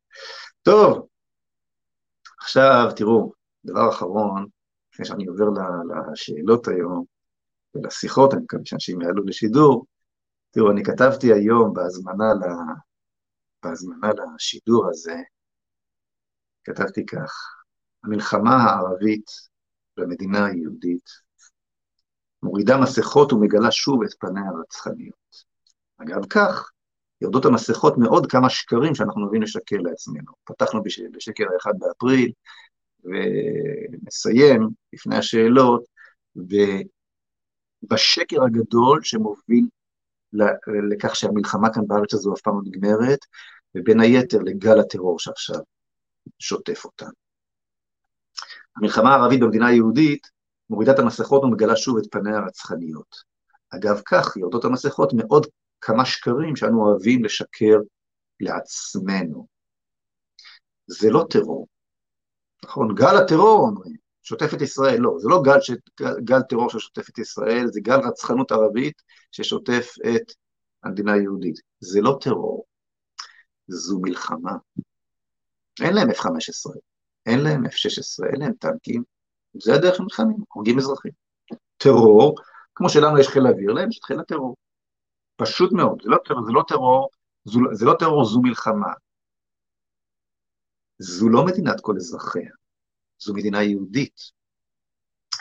טוב, עכשיו תראו, דבר אחרון, לפני שאני עובר לשאלות היום ולשיחות, אני מקווה שאנשים יעלו לשידור, תראו, אני כתבתי היום בהזמנה, ל... בהזמנה לשידור הזה, כתבתי כך, המלחמה הערבית במדינה היהודית מורידה מסכות ומגלה שוב את פניה הרצחניות. אגב כך, יורדות המסכות מעוד כמה שקרים שאנחנו מביאים לשקר לעצמנו. פתחנו בש... בשקר האחד באפריל, ונסיים לפני השאלות, בשקר הגדול שמוביל לכך שהמלחמה כאן בארץ הזו אף פעם לא נגמרת, ובין היתר לגל הטרור שעכשיו שוטף אותה. המלחמה הערבית במדינה היהודית מורידה את המסכות ומגלה שוב את פניה הרצחניות. אגב כך, יורדות המסכות מעוד כמה שקרים שאנו אוהבים לשקר לעצמנו. זה לא טרור. נכון, גל הטרור אומרים, שוטף את ישראל, לא, זה לא גל, ש... גל טרור ששוטף את ישראל, זה גל רצחנות ערבית ששוטף את המדינה היהודית. זה לא טרור, זו מלחמה. אין להם F-15, אין להם F-16, אין להם טנקים, זה הדרך של מלחמים, הורגים אזרחים. טרור, כמו שלנו יש חיל אוויר, להם יש חיל הטרור. פשוט מאוד, זה לא, זה לא טרור זו, זה לא טרור, זו מלחמה. זו לא מדינת כל אזרחיה, זו מדינה יהודית.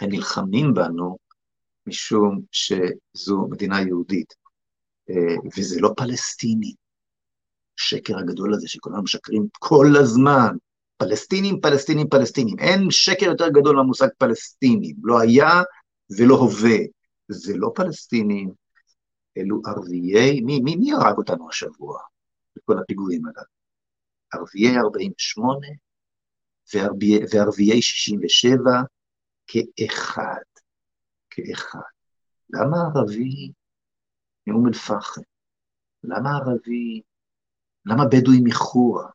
הם נלחמים בנו משום שזו מדינה יהודית, אה, וזה לא פלסטיני. השקר הגדול הזה שכולנו משקרים כל הזמן, פלסטינים, פלסטינים, פלסטינים. אין שקר יותר גדול מהמושג פלסטינים, לא היה ולא הווה. זה לא פלסטינים, אלו ערביי, מי, מי, מי הרג אותנו השבוע בכל הפיגועים הללו? ערביי 48 וערביי, וערביי 67 כאחד, כאחד. למה ערבי מאום אל-פחם? למה ערבי, למה בדואי מחורה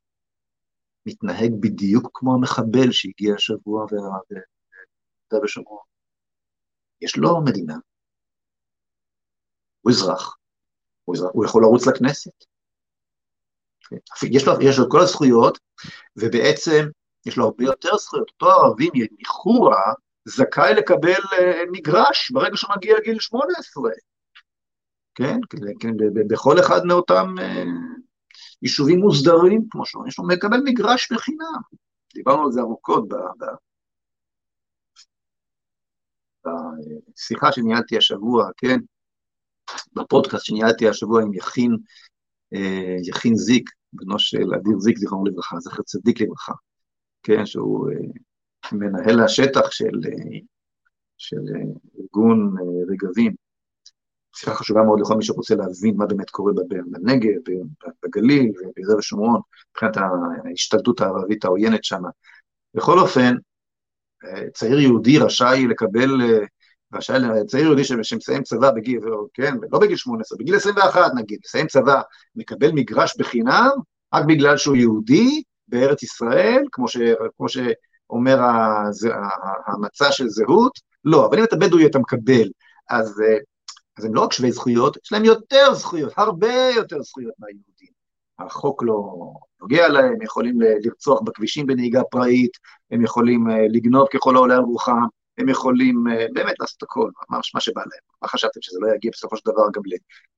מתנהג בדיוק כמו המחבל שהגיע השבוע ויהודה ושומרון? יש לו מדינה, הוא אזרח, הוא, אזרח, הוא יכול לרוץ לכנסת. יש לו, יש לו כל הזכויות, ובעצם יש לו הרבה יותר זכויות. אותו ערבי מחורה זכאי לקבל אה, מגרש ברגע שהוא מגיע לגיל 18. כן, כן בכל אחד מאותם אה, יישובים מוסדרים, כמו שאומרים, יש לו מקבל מגרש בחינם. דיברנו על זה ארוכות בשיחה שניהלתי השבוע, כן, בפודקאסט שניהלתי השבוע עם יכין, אה, יכין זיק, בנו של אדיר זיק, זיכרונו לברכה, זכר צדיק לברכה, כן, שהוא אה, מנהל השטח של, אה, של ארגון רגבים. שיחה חשובה מאוד לכל מי שרוצה להבין מה באמת קורה בנגב, בגליל וביהודה ושומרון, מבחינת ההשתלטות הערבית העוינת שם. בכל אופן, צעיר יהודי רשאי לקבל רשאי לצעיר יהודי שמסיים צבא בגיל, כן, לא בגיל 18, בגיל 21 נגיד, מסיים צבא, מקבל מגרש בחינם, רק בגלל שהוא יהודי בארץ ישראל, כמו, ש, כמו שאומר המצע של זהות, לא, אבל אם אתה בדואי אתה מקבל, אז, אז הם לא רק שווי זכויות, יש להם יותר זכויות, הרבה יותר זכויות מהיהודים. החוק לא נוגע להם, הם יכולים לרצוח בכבישים בנהיגה פראית, הם יכולים אה, לגנוב ככל העולה על רוחם, הם יכולים אה, באמת לעשות הכל, ממש מה שבא להם. מה חשבתם, שזה לא יגיע בסופו של דבר גם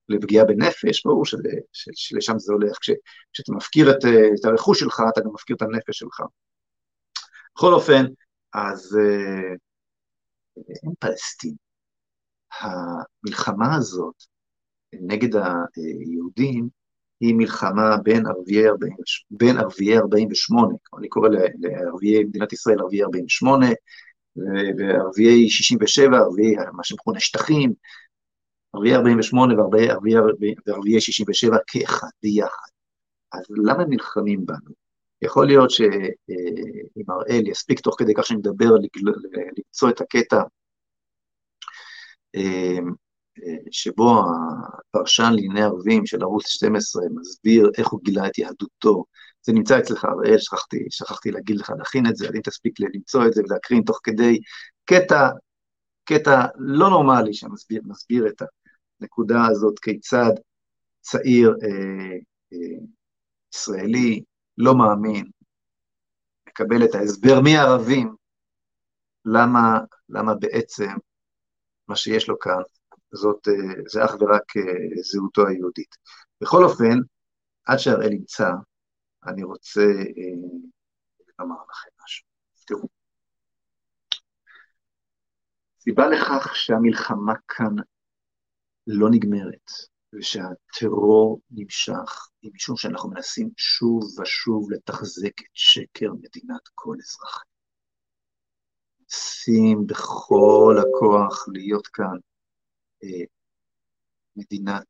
לפגיעה בנפש? ברור שלשם זה הולך. כש, כשאתה מפקיר את, אה, את הרכוש שלך, אתה גם מפקיר את הנפש שלך. בכל אופן, אז אה, אין פלסטין. המלחמה הזאת נגד היהודים היא מלחמה בין ערביי, 40, בין ערביי 48, אני קורא לערביי מדינת ישראל ערביי 48, וערביי 67, ערביי מה שמכונה שטחים, ערביי 48 וערביי 67 כאחד, ביחד. אז למה הם נלחמים בנו? יכול להיות שאם הראל יספיק תוך כדי כך שאני מדבר למצוא את הקטע אה, שבו הפרשן לענייני ערבים של ערוץ 12 מסביר איך הוא גילה את יהדותו. זה נמצא אצלך, אראל, שכחתי, שכחתי להגיד לך להכין את זה, אז אם תספיק למצוא את זה ולהקרין תוך כדי קטע, קטע לא נורמלי שמסביר מסביר את הנקודה הזאת, כיצד צעיר אה, אה, ישראלי לא מאמין, מקבל את ההסבר מערבים, למה, למה בעצם מה שיש לו כאן זאת, אה, זה אך ורק אה, זהותו היהודית. בכל אופן, עד שהראל ימצא, אני רוצה אה, לומר לכם משהו. תראו, סיבה לכך שהמלחמה כאן לא נגמרת, ושהטרור נמשך, היא משום שאנחנו מנסים שוב ושוב לתחזק את שקר מדינת כל אזרחי. מנסים בכל הכוח להיות כאן אה, מדינת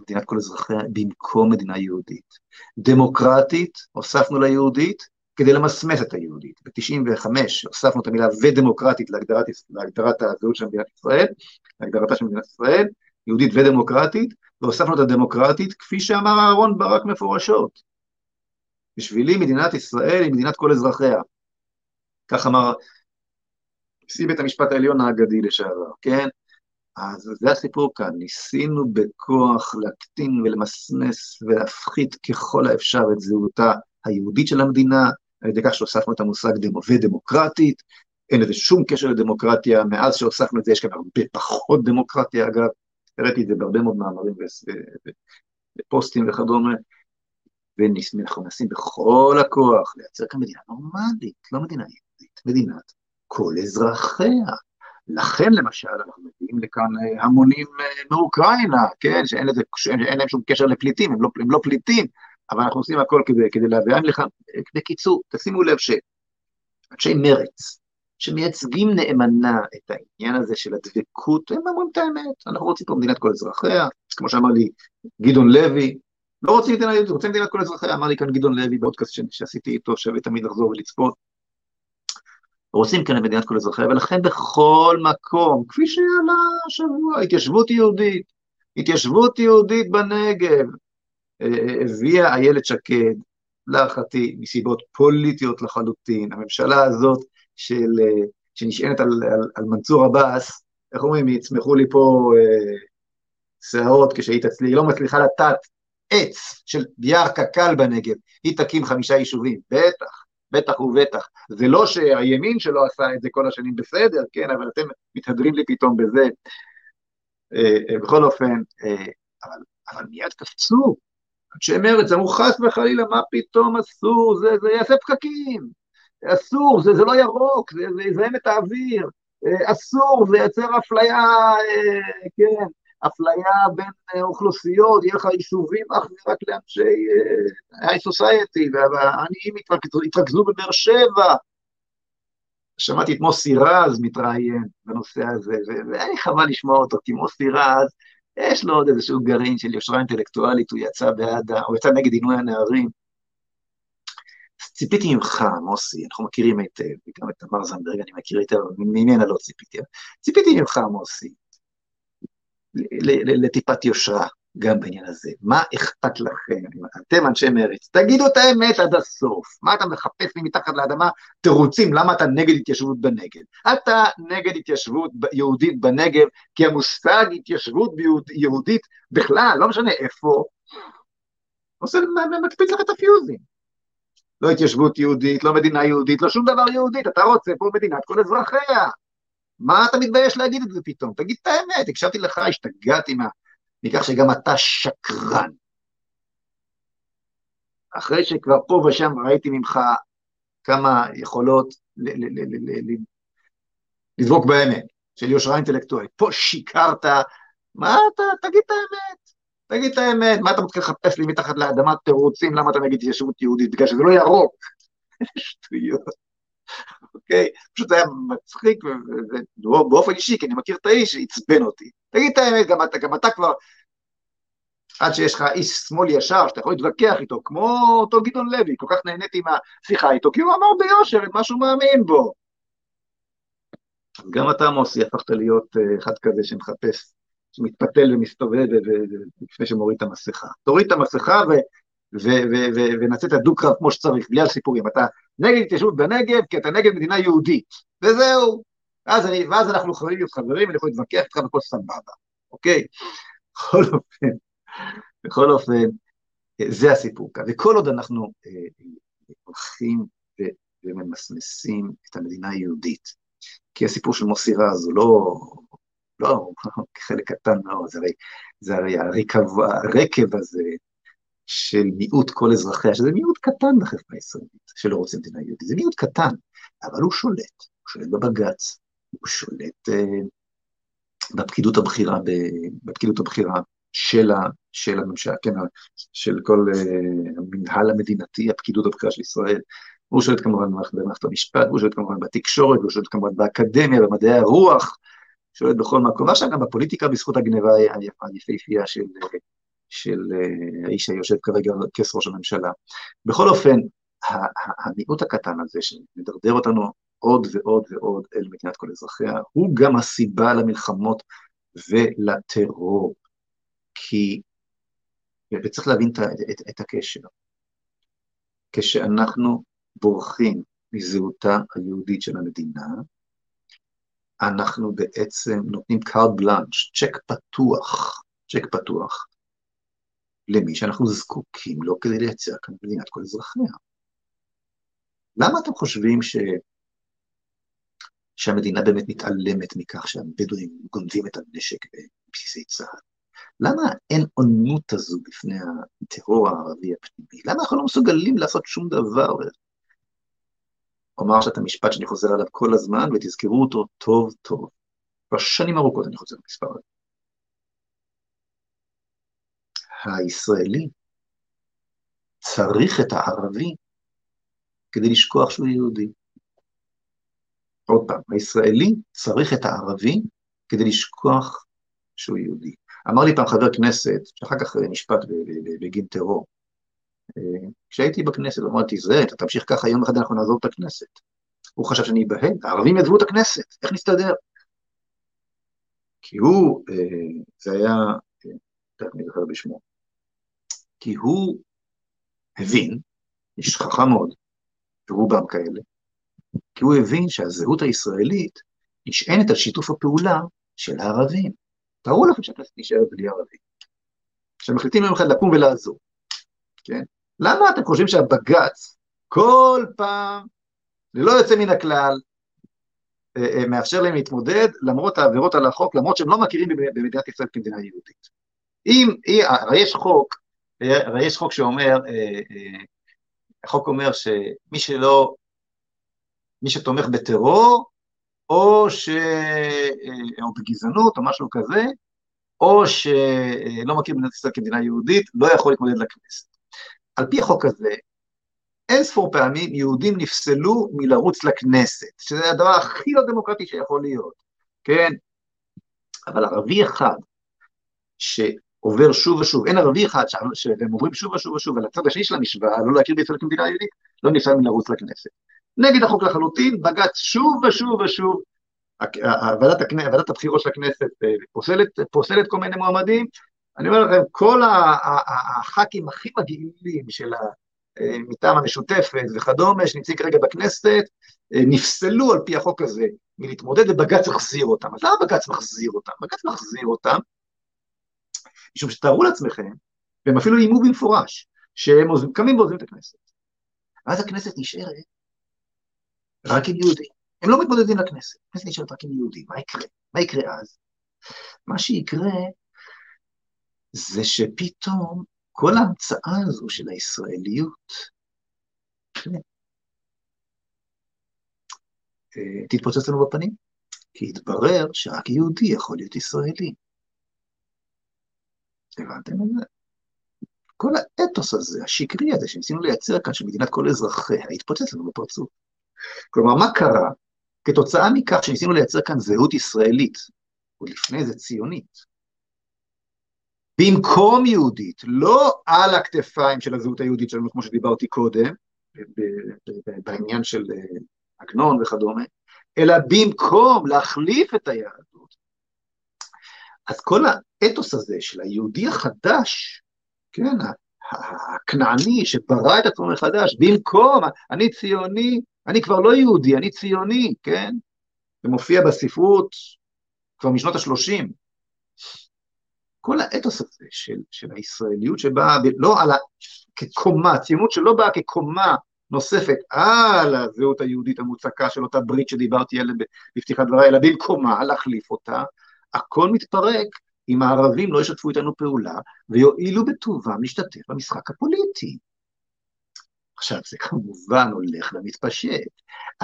מדינת כל אזרחיה במקום מדינה יהודית. דמוקרטית, הוספנו ליהודית כדי למסמס את היהודית. ב-95 הוספנו את המילה ודמוקרטית להגדרת, להגדרת הזהות של מדינת ישראל, להגדרתה של מדינת ישראל, יהודית ודמוקרטית, והוספנו את הדמוקרטית כפי שאמר אהרון ברק מפורשות. בשבילי מדינת ישראל היא מדינת כל אזרחיה. כך אמר נשיא בית המשפט העליון האגדי לשעבר, כן? אז זה הסיפור כאן, ניסינו בכוח להקטין ולמסמס ולהפחית ככל האפשר את זהותה היהודית של המדינה, על ידי כך שהוספנו את המושג דמו ודמוקרטית, אין לזה שום קשר לדמוקרטיה, מאז שהוספנו את זה יש כאן הרבה פחות דמוקרטיה אגב, הראיתי את זה בהרבה מאוד מאמרים בפוסטים וכדומה, ואנחנו מנסים בכל הכוח לייצר כאן מדינה נורמלית, לא מדינה יהודית, מדינת כל אזרחיה. לכן למשל אנחנו מביאים לכאן אה, המונים אה, מאוקראינה, כן, שאין, לזה, שאין להם שום קשר לפליטים, הם לא, הם לא פליטים, אבל אנחנו עושים הכל כדי, כדי להביאם לכאן. בקיצור, תשימו לב שאנשי מרץ, שמייצגים נאמנה את העניין הזה של הדבקות, הם אומרים את האמת, אנחנו רוצים פה מדינת כל אזרחיה, כמו שאמר לי גדעון לוי, לא רוצים יהודית, רוצים מדינת כל אזרחיה, אמר לי כאן גדעון לוי באודקאסט שעשיתי איתו, שווה תמיד לחזור ולצפות. רוצים כאן מדינת כל אזרחיה, ולכן בכל מקום, כפי שעלה השבוע, התיישבות יהודית, התיישבות יהודית בנגב, אה, אה, הביאה איילת שקד, להערכתי, מסיבות פוליטיות לחלוטין. הממשלה הזאת של, אה, שנשענת על, על, על מנסור עבאס, איך אומרים, יצמחו לי פה אה, שערות כשהיא תצליח, היא לא מצליחה לטעת עץ של יער קק"ל בנגב, היא תקים חמישה יישובים, בטח, בטח ובטח. זה לא שהימין שלו עשה את זה כל השנים בסדר, כן, אבל אתם מתהדרים לי פתאום בזה. אה, אה, בכל אופן, אה, אבל, אבל מיד קפצו, אנשי מרץ אמרו חס וחלילה, מה פתאום אסור, זה, זה יעשה פקקים, אסור, זה, זה לא ירוק, זה, זה יזהם את האוויר, אסור, זה ייצר אפליה, כן, אפליה בין אוכלוסיות, יהיה לך יישובים אך ורק לאנשי היי סוסייטי, והעניים יתרכזו בבאר שבע. שמעתי את מוסי רז מתראיין בנושא הזה, והיה לי חבל לשמוע אותו, כי מוסי רז, יש לו עוד איזשהו גרעין של יושרה אינטלקטואלית, הוא יצא בעד, הוא יצא נגד עינוי הנערים. ציפיתי ממך, מוסי, אנחנו מכירים היטב, וגם את תמר זנדברג אני מכיר היטב, ממנה לא ציפיתי. ציפיתי ממך, מוסי, לטיפת יושרה גם בעניין הזה. מה אכפת לכם, אתם אנשי מרץ? תגידו את האמת עד הסוף. מה אתה מחפש לי מתחת לאדמה תירוצים למה אתה נגד התיישבות בנגב? אתה נגד התיישבות יהודית בנגב, כי המושג התיישבות יהודית בכלל, לא משנה איפה, עושה, מקפיץ לך את הפיוזים. לא התיישבות יהודית, לא מדינה יהודית, לא שום דבר יהודית, אתה רוצה פה מדינת כל אזרחיה. מה אתה מתבייש להגיד את זה פתאום? תגיד את האמת, הקשבתי לך, השתגעתי מה... מכך שגם אתה שקרן. אחרי שכבר פה ושם ראיתי ממך כמה יכולות לדבוק באמת, של יושרה אינטלקטואלית. פה שיקרת, מה אתה, תגיד את האמת, תגיד את האמת, מה אתה מתחיל לחפש לי מתחת לאדמה תירוצים למה אתה נגד התיישבות יהודית? בגלל שזה לא ירוק. שטויות. אוקיי? פשוט זה היה מצחיק, ובאופן אישי, כי אני מכיר את האיש, עצבן אותי. תגיד את האמת, גם אתה, גם אתה כבר, עד שיש לך איש שמאל ישר, שאתה יכול להתווכח איתו, כמו אותו גדעון לוי, כל כך נהניתי מהשיחה איתו, כי הוא אמר ביושר את מה שהוא מאמין בו. גם אתה, מוסי, הפכת להיות אה, אחד כזה שמחפש, שמתפתל ומסתובב לפני שמוריד את המסכה. תוריד את המסכה. ונעשה את הדו-קרב כמו שצריך, בלי הסיפורים. אתה נגד התיישבות בנגב, כי אתה נגד מדינה יהודית, וזהו. אז אני, ואז אנחנו יכולים להיות חברים, אני יכול להתווכח איתך וכל סבבה, אוקיי? בכל אופן, בכל אופן, זה הסיפור כאן. וכל עוד אנחנו אה, הולכים וממסמסים את המדינה היהודית, כי הסיפור של מוסי רז הוא לא, לא, חלק קטן מאוד, זה הרי, זה הרי הרקב, הרקב הזה של מיעוט כל אזרחיה, שזה מיעוט קטן בחברה הישראלית, שלא רוצה מדינה יהודית, זה מיעוט קטן, אבל הוא שולט, הוא שולט בבג"ץ, הוא שולט uh, בפקידות הבכירה, בפקידות הבכירה של, ה, של הממשלה, כן, של כל uh, המנהל המדינתי, הפקידות הבכירה של ישראל, הוא שולט כמובן במערכת המשפט, הוא שולט כמובן בתקשורת, הוא שולט כמובן באקדמיה, במדעי הרוח, שולט בכל מקום, ועכשיו גם בפוליטיקה בזכות הגניבה היפהפייה של של אה, האיש שיושב כרגע על כס ראש הממשלה. בכל אופן, המיעוט הקטן הזה שמדרדר אותנו עוד ועוד ועוד אל מדינת כל אזרחיה, הוא גם הסיבה למלחמות ולטרור. כי, וצריך להבין את, את, את הקשר, כשאנחנו בורחים מזהותה היהודית של המדינה, אנחנו בעצם נותנים קארט בלאנש, צ'ק פתוח, צ'ק פתוח, למי שאנחנו זקוקים לו כדי לייצר כאן מדינת כל אזרחיה. למה אתם חושבים ש... שהמדינה באמת מתעלמת מכך שהבדואים גונבים את הנשק בבסיסי צה"ל? למה אין עונות הזו בפני הטרור הערבי הפנימי? למה אנחנו לא מסוגלים לעשות שום דבר? אומר שאת המשפט שאני חוזר עליו כל הזמן, ותזכרו אותו טוב טוב. כבר שנים ארוכות אני חוזר למספר הזה. הישראלי צריך את הערבי כדי לשכוח שהוא יהודי. עוד פעם, הישראלי צריך את הערבי כדי לשכוח שהוא יהודי. אמר לי פעם חבר כנסת, שאחר כך נשפט בגין טרור, אה, כשהייתי בכנסת, אמרתי, זה, אתה תמשיך ככה, יום אחד אנחנו נעזוב את הכנסת. הוא חשב שאני אבהל, הערבים יעזבו את הכנסת, איך נסתדר? כי הוא, אה, זה היה, אה, תכף אני זוכר בשמו, כי הוא הבין, איש חכם מאוד, ורובם כאלה, כי הוא הבין שהזהות הישראלית נשענת על שיתוף הפעולה של הערבים. תארו לכם שהכנסת נשארת בלי ערבים. שמחליטים יום אחד לקום ולעזור, כן? למה אתם חושבים שהבג"ץ כל פעם, ללא יוצא מן הכלל, אה, אה, מאפשר להם להתמודד למרות העבירות על החוק, למרות שהם לא מכירים במדינת ישראל כמדינה יהודית. אם, יש חוק, הרי יש חוק שאומר, אה, החוק אומר שמי שלא, מי שתומך בטרור, או, ש... או בגזענות או משהו כזה, או שלא מכיר במדינת ישראל כמדינה יהודית, לא יכול להתמודד לכנסת. על פי החוק הזה, אין ספור פעמים יהודים נפסלו מלרוץ לכנסת, שזה הדבר הכי לא דמוקרטי שיכול להיות, כן? אבל ערבי אחד שעובר שוב ושוב, אין ערבי אחד שהם עוברים שוב ושוב ושוב, על הצד השני של המשוואה, לא להכיר בישראל כמדינה יהודית, לא נפסל מלרוץ לכנסת. נגד החוק לחלוטין, בג"ץ שוב ושוב ושוב, ועדת, הכ... ועדת הבחירות של הכנסת אה, פוסלת, פוסלת כל מיני מועמדים, אני אומר לכם, כל הח"כים הכי מגעילים של ה... אה, מטעם המשותפת וכדומה, שנמצאים כרגע בכנסת, אה, נפסלו על פי החוק הזה מלהתמודד, ובג"ץ מחזיר אותם. אז למה בג"ץ מחזיר אותם? בג"ץ מחזיר אותם, משום שתארו לעצמכם, והם אפילו איימו במפורש, שהם קמים ועוזבים את הכנסת. ואז הכנסת נשארת רק עם יהודים. הם לא מתמודדים לכנסת, הכנסת נשארת רק עם יהודים. מה יקרה? מה יקרה אז? מה שיקרה זה שפתאום כל ההמצאה הזו של הישראליות אה, תתפוצץ לנו בפנים, כי יתברר שרק יהודי יכול להיות ישראלי. הבנתם את זה? כל האתוס הזה, השקרי הזה, שניסינו לייצר כאן, של מדינת כל אזרחיה, התפוצץ לנו בפרצוף. כלומר, מה קרה כתוצאה מכך שניסינו לייצר כאן זהות ישראלית, עוד לפני זה ציונית, במקום יהודית, לא על הכתפיים של הזהות היהודית שלנו, כמו שדיברתי קודם, בעניין של אה, עגנון וכדומה, אלא במקום להחליף את היהדות. אז כל האתוס הזה של היהודי החדש, כן, הכנעני שברא את עצמו מחדש, במקום, אני ציוני, אני כבר לא יהודי, אני ציוני, כן? זה מופיע בספרות כבר משנות ה-30. כל האתוס הזה של, של הישראליות שבאה לא על ה... כקומה, ציונות שלא באה כקומה נוספת על הזהות היהודית המוצקה של אותה ברית שדיברתי עליה בפתיחת דבריי, אלא במקומה להחליף אותה, הכל מתפרק אם הערבים לא ישתפו איתנו פעולה ויואילו בטובם להשתתף במשחק הפוליטי. עכשיו, זה כמובן הולך ומתפשט.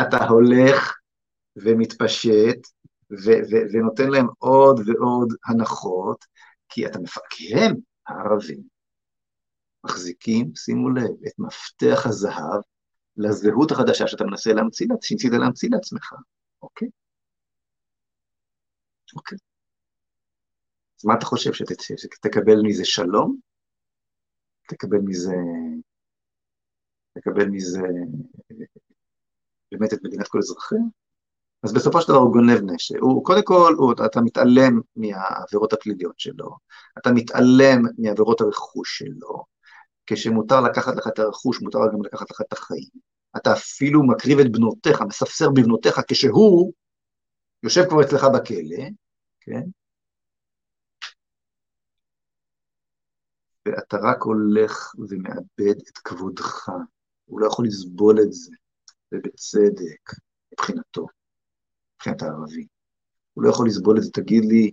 אתה הולך ומתפשט ו- ו- ונותן להם עוד ועוד הנחות, כי אתה מפקהם, הערבים, מחזיקים, שימו לב, את מפתח הזהב לזהות החדשה שאתה מנסה להמציא, שניסית להמציא לעצמך, אוקיי? אוקיי. אז מה אתה חושב, שת, שתקבל מזה שלום? תקבל מזה, תקבל מזה באמת את מדינת כל אזרחיה? אז בסופו של דבר הוא גונב נשק. הוא, קודם כל, הוא, אתה מתעלם מהעבירות הפליליות שלו, אתה מתעלם מעבירות הרכוש שלו, כשמותר לקחת לך את הרכוש, מותר גם לקחת לך את החיים. אתה אפילו מקריב את בנותיך, מספסר בבנותיך, כשהוא יושב כבר אצלך בכלא, כן? ואתה רק הולך ומאבד את כבודך. הוא לא יכול לסבול את זה, ובצדק, מבחינתו. מבחינת הערבי. הוא לא יכול לסבול את זה, תגיד לי,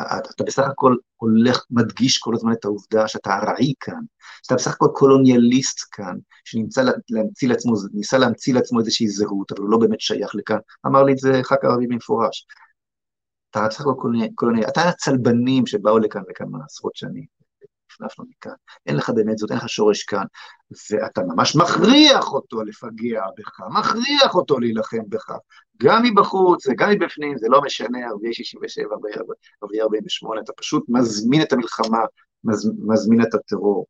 אתה בסך הכל הולך, מדגיש כל הזמן את העובדה שאתה ארעי כאן, שאתה בסך הכל קולוניאליסט כאן, שנמצא להמציא לעצמו, ניסה להמציא לעצמו איזושהי זהות, אבל הוא לא באמת שייך לכאן. אמר לי את זה ח"כ ערבי במפורש. אתה בסך הכל קולוניאליסט, אתה הצלבנים שבאו לכאן לכמה עשרות שנים. נפנפנו מכאן, אין לך באמת זאת, אין לך שורש כאן, ואתה ממש מכריח אותו לפגע בך, מכריח אותו להילחם בך, גם מבחוץ וגם מבפנים, זה לא משנה, ערביי 67, ערביי 48, אתה פשוט מזמין את המלחמה, מז, מזמין את הטרור.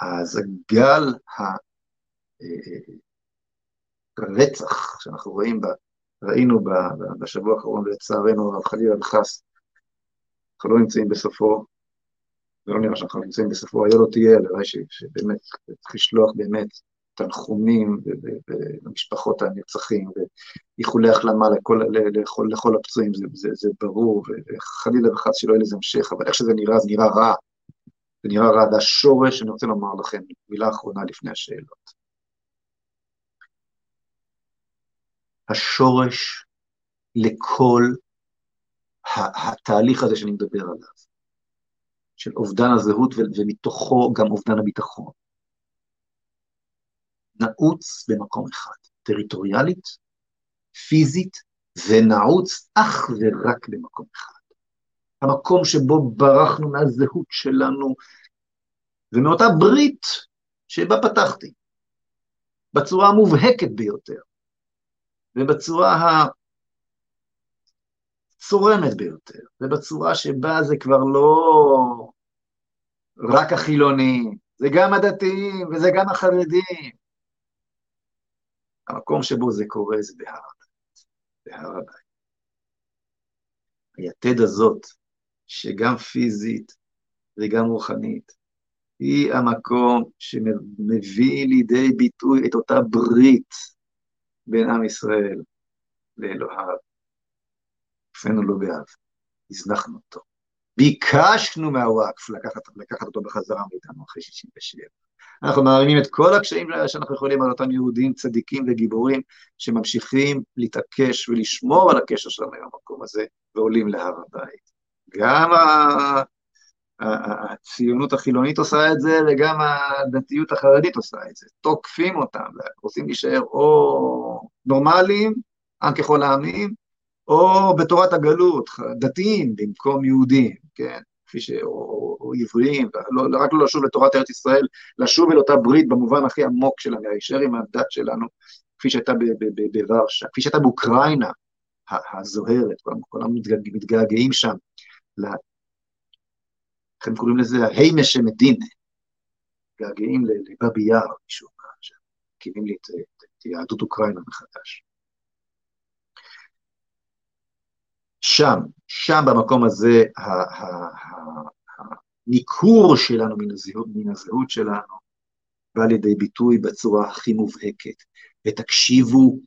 אז הגל הרצח שאנחנו רואים, בה, ראינו בשבוע האחרון, ולצערנו, חלילה וחס, אנחנו לא נמצאים בסופו, זה לא נראה שאנחנו נמצאים בסופו, היה לא תהיה, הלוואי שבאמת צריך לשלוח באמת תנחומים למשפחות הנרצחים, ואיחולי החלמה לכל, לכל, לכל הפצועים, זה, זה, זה ברור, וחלילה וחס שלא יהיה לזה המשך, אבל איך שזה נראה, זה נראה רע. זה נראה רע, והשורש, אני רוצה לומר לכם, מילה אחרונה לפני השאלות. השורש לכל התהליך הזה שאני מדבר עליו, של אובדן הזהות ומתוכו גם אובדן הביטחון. נעוץ במקום אחד, טריטוריאלית, פיזית, ונעוץ אך ורק במקום אחד. המקום שבו ברחנו מהזהות שלנו ומאותה ברית שבה פתחתי, בצורה המובהקת ביותר, ובצורה הצורמת ביותר, ובצורה שבה זה כבר לא רק החילונים, זה גם הדתיים וזה גם החרדים. המקום שבו זה קורה זה בהר הבית, בהר הבית. היתד הזאת, שגם פיזית וגם רוחנית, היא המקום שמביא לידי ביטוי את אותה ברית בין עם ישראל לאלוהיו. הפנו לו באב, הזנחנו אותו. ביקשנו מהוואקף לקחת, לקחת אותו בחזרה מאיתנו אחרי 67. אנחנו מערימים את כל הקשיים שאנחנו יכולים על אותם יהודים צדיקים וגיבורים שממשיכים להתעקש ולשמור על הקשר שלנו עם המקום הזה ועולים להר הבית. גם הציונות החילונית עושה את זה וגם הדתיות החרדית עושה את זה. תוקפים אותם, רוצים להישאר או נורמליים, עם ככל העמים, או בתורת הגלות, דתיים במקום יהודים, כן? כפי ש... או, או עבריים, לא, רק לא לשוב לתורת ארץ ישראל, לשוב אל אותה ברית במובן הכי עמוק שלה, להישאר עם הדת שלנו, כפי שהייתה בוורשה, כפי שהייתה באוקראינה הזוהרת, כולם מתגעגעים שם, איך הם קוראים לזה? ההימש שמדינה, מתגעגעים לבאבי יאר, משום מה, שמקימים לי את יהדות אוקראינה מחדש. שם, שם במקום הזה, הניכור שלנו מן הזהות, מן הזהות שלנו בא לידי ביטוי בצורה הכי מובהקת. ותקשיבו,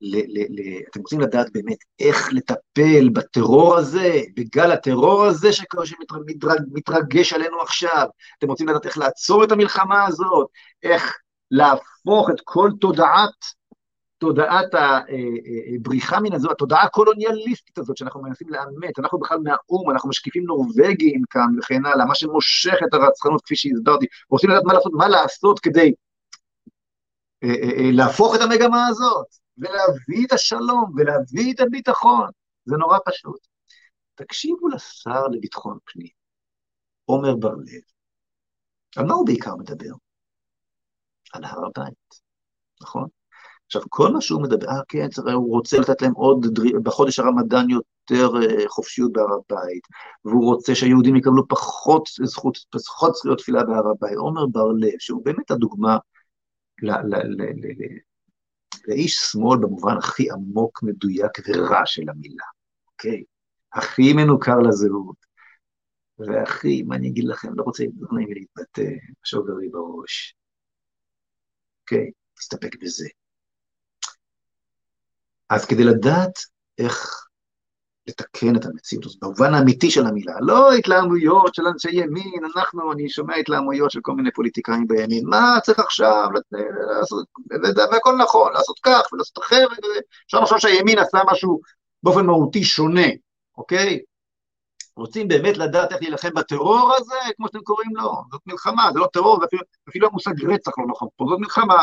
ל, ל, ל, אתם רוצים לדעת באמת איך לטפל בטרור הזה, בגל הטרור הזה שמתרגש עלינו עכשיו. אתם רוצים לדעת איך לעצור את המלחמה הזאת, איך להפוך את כל תודעת תודעת הבריחה אה, אה, מן הזו, התודעה הקולוניאליסטית הזאת שאנחנו מנסים לאמת, אנחנו בכלל מהאו"ם, אנחנו משקיפים נורבגיים כאן וכן הלאה, מה שמושך את הרצחנות כפי שהסברתי, רוצים לדעת מה לעשות, מה לעשות כדי אה, להפוך את המגמה הזאת, ולהביא את השלום, ולהביא את הביטחון, זה נורא פשוט. תקשיבו לשר לביטחון פנים, עומר בר-לב, על מה הוא בעיקר מדבר? על הר הבית, נכון? עכשיו, כל מה שהוא מדבר, אה, כן, הוא רוצה לתת להם עוד, בחודש הרמדאן יותר אה, חופשיות בהר הבית, והוא רוצה שהיהודים יקבלו פחות זכות, פחות זכויות תפילה בהר הבית. עומר בר-לב, שהוא באמת הדוגמה ל, ל, ל, ל, ל, לאיש שמאל במובן הכי עמוק, מדויק ורע של המילה, אוקיי? הכי מנוכר לזהות. והכי, מה אני אגיד לכם, לא רוצה, לא להתבטא, שובר לי בראש. אוקיי, נסתפק בזה. אז כדי לדעת איך לתקן את המציאות הזאת, במובן האמיתי של המילה, לא התלהמויות של אנשי ימין, אנחנו, אני שומע התלהמויות של כל מיני פוליטיקאים בימין, מה צריך עכשיו לעשות, והכל נכון, לעשות כך ולעשות אחרת, אפשר לחשוב שהימין עשה משהו באופן מהותי שונה, אוקיי? רוצים באמת לדעת איך להילחם בטרור הזה, כמו שאתם קוראים לו, זאת מלחמה, זה לא טרור, זה אפילו, המושג רצח לא נכון פה, זאת מלחמה,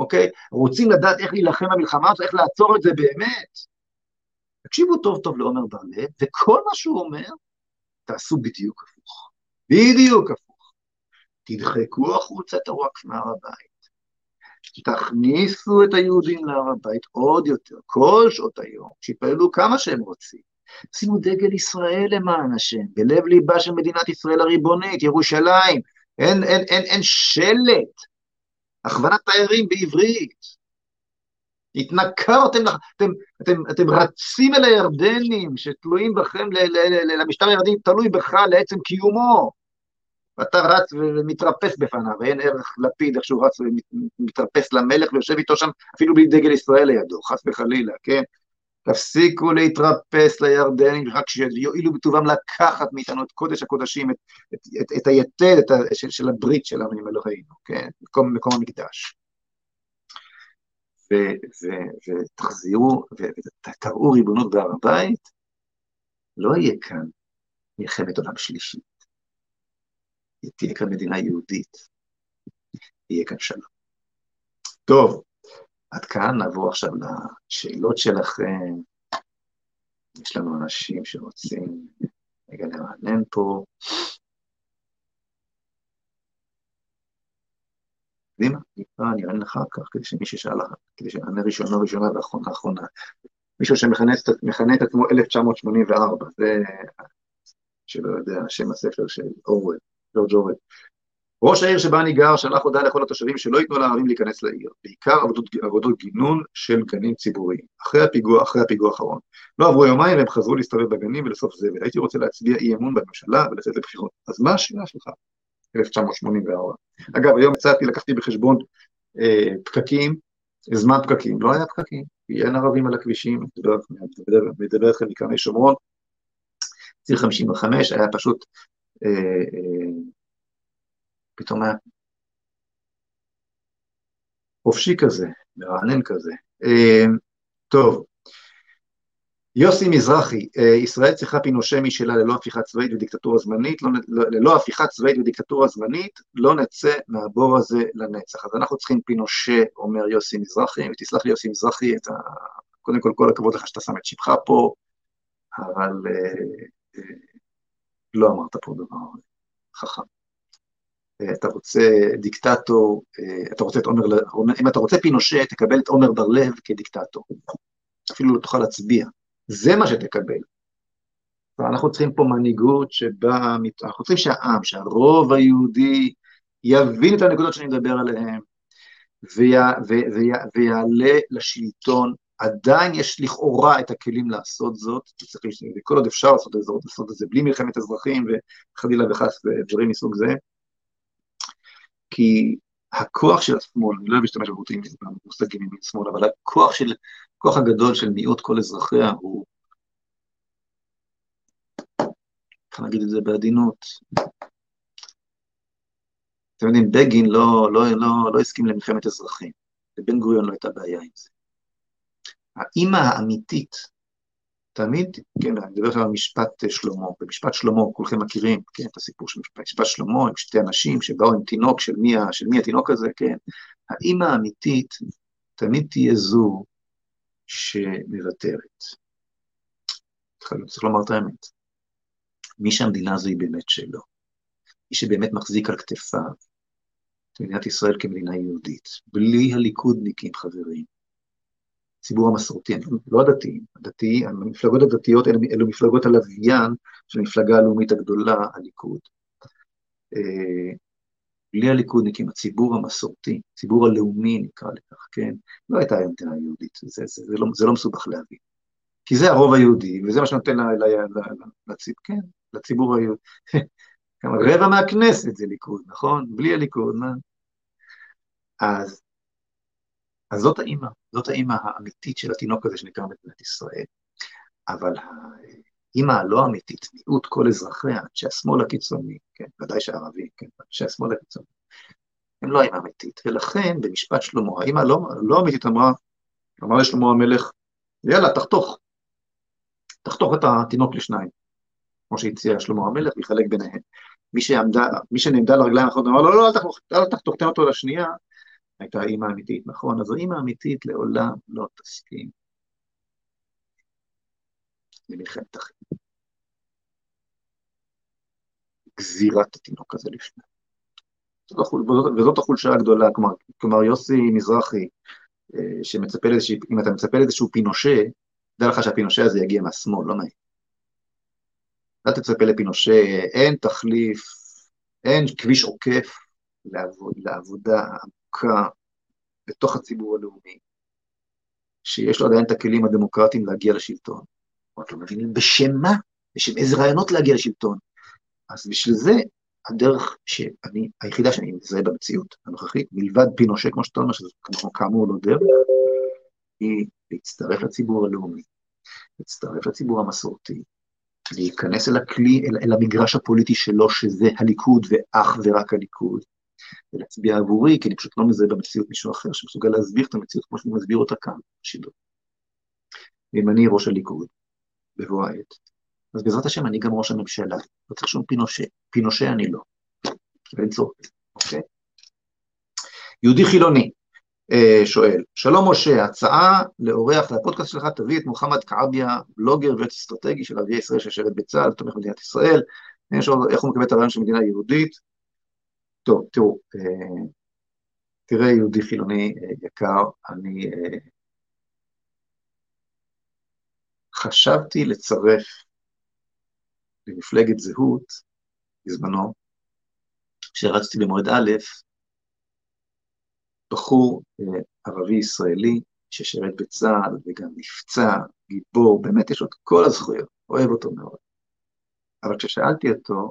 אוקיי? רוצים לדעת איך להילחם במלחמה הזאת, איך לעצור את זה באמת? תקשיבו טוב טוב לעומר בר-לב, וכל מה שהוא אומר, תעשו בדיוק הפוך. בדיוק הפוך. תדחקו החוצה את הוואקף מהר הבית. תכניסו את היהודים להר הבית עוד יותר, כל שעות היום, שיתפללו כמה שהם רוצים. שימו דגל ישראל למען השם, בלב ליבה של מדינת ישראל הריבונית, ירושלים. אין, אין, אין, אין שלט. הכוונת תיירים בעברית. התנכרתם, אתם, אתם, אתם רצים אל הירדנים שתלויים בכם, למשטר הירדני תלוי בך לעצם קיומו. ואתה רץ ומתרפס בפניו, ואין ערך לפיד איך שהוא רץ ומתרפס למלך ויושב איתו שם אפילו בלי דגל ישראל לידו, חס וחלילה, כן? תפסיקו להתרפס לירדנים, רק שיואילו בטובם לקחת מאיתנו את קודש הקודשים, את, את, את, את היתד את ה, של, של הברית שלנו עם אלוהינו, כן? מקום, מקום המקדש. ותחזירו ותראו ריבונות בהר הבית, לא יהיה כאן מלחמת עולם שלישית. תהיה כאן מדינה יהודית, יהיה כאן שלום. טוב, עד כאן נעבור עכשיו לשאלות שלכם. יש לנו אנשים שרוצים רגע לרענן פה. קדימה, אני אענה לך כך, כדי שמי ששאל כדי שנענה ראשונה, ראשונה ואחרונה, אחרונה. מישהו שמכנה את עצמו 1984, זה, שלא יודע, שם הספר של אורוול, ג'ורג' אורוול. ראש העיר שבה אני גר שלח הודעה לכל התושבים שלא ייתנו לערבים להיכנס לעיר, בעיקר עבודות, עבודות גינון של גנים ציבוריים, אחרי הפיגוע, אחרי הפיגוע האחרון. לא עברו יומיים והם חזרו להסתובב בגנים ולסוף זבל. הייתי רוצה להצביע אי אמון בממשלה ולצאת לבחירות. אז מה השאלה שלך? 1984. אגב, היום יצאתי, לקחתי בחשבון אה, פקקים, זמן פקקים, לא היה פקקים, כי אין ערבים על הכבישים, מדבר איתכם מקרני שומרון, ציר 55 היה פשוט אה, אה, פתאום היה חופשי כזה, מרענן כזה. אה, טוב, יוסי מזרחי, אה, ישראל צריכה פינושה משלה ללא הפיכה צבאית ודיקטטורה זמנית, לא, לא, ללא הפיכה צבאית ודיקטטורה זמנית, לא נצא מהבור הזה לנצח. אז אנחנו צריכים פינושה, אומר יוסי מזרחי, ותסלח לי יוסי מזרחי, ה... קודם כל כל הכבוד לך שאתה שם את שבך פה, אבל אה, אה, לא אמרת פה דבר חכם. אתה רוצה דיקטטור, אתה רוצה את עומר, אם אתה רוצה פינושה, תקבל את עומר בר-לב כדיקטטור. אפילו לא תוכל להצביע. זה מה שתקבל. אנחנו צריכים פה מנהיגות שבה, אנחנו צריכים שהעם, שהרוב היהודי יבין את הנקודות שאני מדבר עליהן, ויעלה לשלטון. עדיין יש לכאורה את הכלים לעשות זאת, וכל עוד אפשר לעשות את זה, לעשות את זה בלי מלחמת אזרחים וחלילה וחס ודברים מסוג זה, כי הכוח של השמאל, אני לא אוהב להשתמש במושגים ימין שמאל, אבל הכוח של, הכוח הגדול של מיעוט כל אזרחיה הוא, איך נגיד את זה בעדינות, אתם יודעים, בגין לא, לא, לא, לא הסכים למלחמת אזרחים, לבן גוריון לא הייתה בעיה עם זה. האימא האמיתית תמיד, כן, אני מדבר עכשיו על משפט אה, שלמה, במשפט שלמה, כולכם מכירים, כן, את הסיפור של משפט, משפט שלמה, עם שתי אנשים שבאו עם תינוק, של מי, של מי התינוק הזה, כן, האימא האמיתית תמיד תהיה זו שמוותרת. צריך לומר את האמת. מי שהמדינה הזו היא באמת שלו, מי שבאמת מחזיק על כתפיו את מדינת ישראל כמדינה יהודית, בלי הליכודניקים, חברים, הציבור המסורתי, לא הדתיים, הדתיים, המפלגות הדתיות אלו, אלו מפלגות הלוויין של המפלגה הלאומית הגדולה, הליכוד. אה, בלי הליכודניקים, הציבור המסורתי, הציבור הלאומי נקרא לכך, כן? לא הייתה מדינה יהודית, זה, זה, זה, לא, זה לא מסובך להבין. כי זה הרוב היהודי, וזה מה שנותן לציבור, כן, לציבור היהודי. רבע מהכנסת זה ליכוד, נכון? בלי הליכוד, מה? אז אז זאת האימא, זאת האימא האמיתית של התינוק הזה שנקרא מדינת ישראל. אבל האימא הלא אמיתית, מיעוט כל אזרחיה, אנשי השמאל הקיצוני, כן, ודאי שהערבים, כן, אנשי השמאל הקיצוני, הם לא האימא אמיתית, ולכן במשפט שלמה, האימא הלא, לא אמיתית אמרה, אמר לשלמה המלך, יאללה, תחתוך. תחתוך את התינוק לשניים, כמו שהציע שלמה המלך, ויחלק ביניהם. מי, שעמדה, מי שנעמדה לרגליים האחרונות אמר, לא, לא, אל תחתוך, אל תחתוך, תן אותו לשנייה, הייתה אימא אמיתית, נכון? אז האימא האמיתית לעולם לא תסכים למלחמת אחים. גזירת התינוק הזה לפני. וזאת החולשה הגדולה, כלומר, כלומר יוסי מזרחי, אה, שמצפה לאיזשהו, אם אתה מצפה לאיזשהו פינושה, דע לך שהפינושה הזה יגיע מהשמאל, לא מהי. אל תצפה לפינושה, אין תחליף, אין כביש עוקף לעבוד, לעבודה עמוקה בתוך הציבור הלאומי, שיש לו עדיין את הכלים הדמוקרטיים להגיע לשלטון. אנחנו לא מבינים בשם מה, בשם איזה רעיונות להגיע לשלטון. אז בשביל זה, הדרך שאני, היחידה שאני מזהה במציאות הנוכחית, מלבד פינושה, כמו שאתה אומר, שזה כאמור לא דרך, היא להצטרף לציבור הלאומי, להצטרף לציבור המסורתי, להיכנס אל הכלי, אל, אל המגרש הפוליטי שלו, שזה הליכוד ואך ורק הליכוד, ולהצביע עבורי, כי אני פשוט לא מזהה במציאות מישהו אחר שמסוגל להסביר את המציאות כמו שאני מסביר אותה כאן, בשידור. ואם אני ראש הליכוד, בבוא העת, אז בעזרת השם אני גם ראש הממשלה, לא צריך שום פינושה, פינושה אני לא, אין צורך, אוקיי? יהודי חילוני, אה, שואל, שלום משה, הצעה לאורח לפודקאסט שלך, תביא את מוחמד כעביה, בלוגר ויועץ אסטרטגי של ערביי ישראל ששירת בצה"ל, תומך במדינת ישראל, איך הוא מקבל את הרעיון של מדינה יהודית. טוב, תראו, אה, תראה יהודי חילוני אה, יקר, אני חשבתי לצרף למפלגת זהות, בזמנו, כשרצתי במועד א', בחור אה, ערבי ישראלי ששירת בצה"ל וגם נפצע, גיבור, באמת יש לו את כל הזכויות, אוהב אותו מאוד. אבל כששאלתי אותו, אה,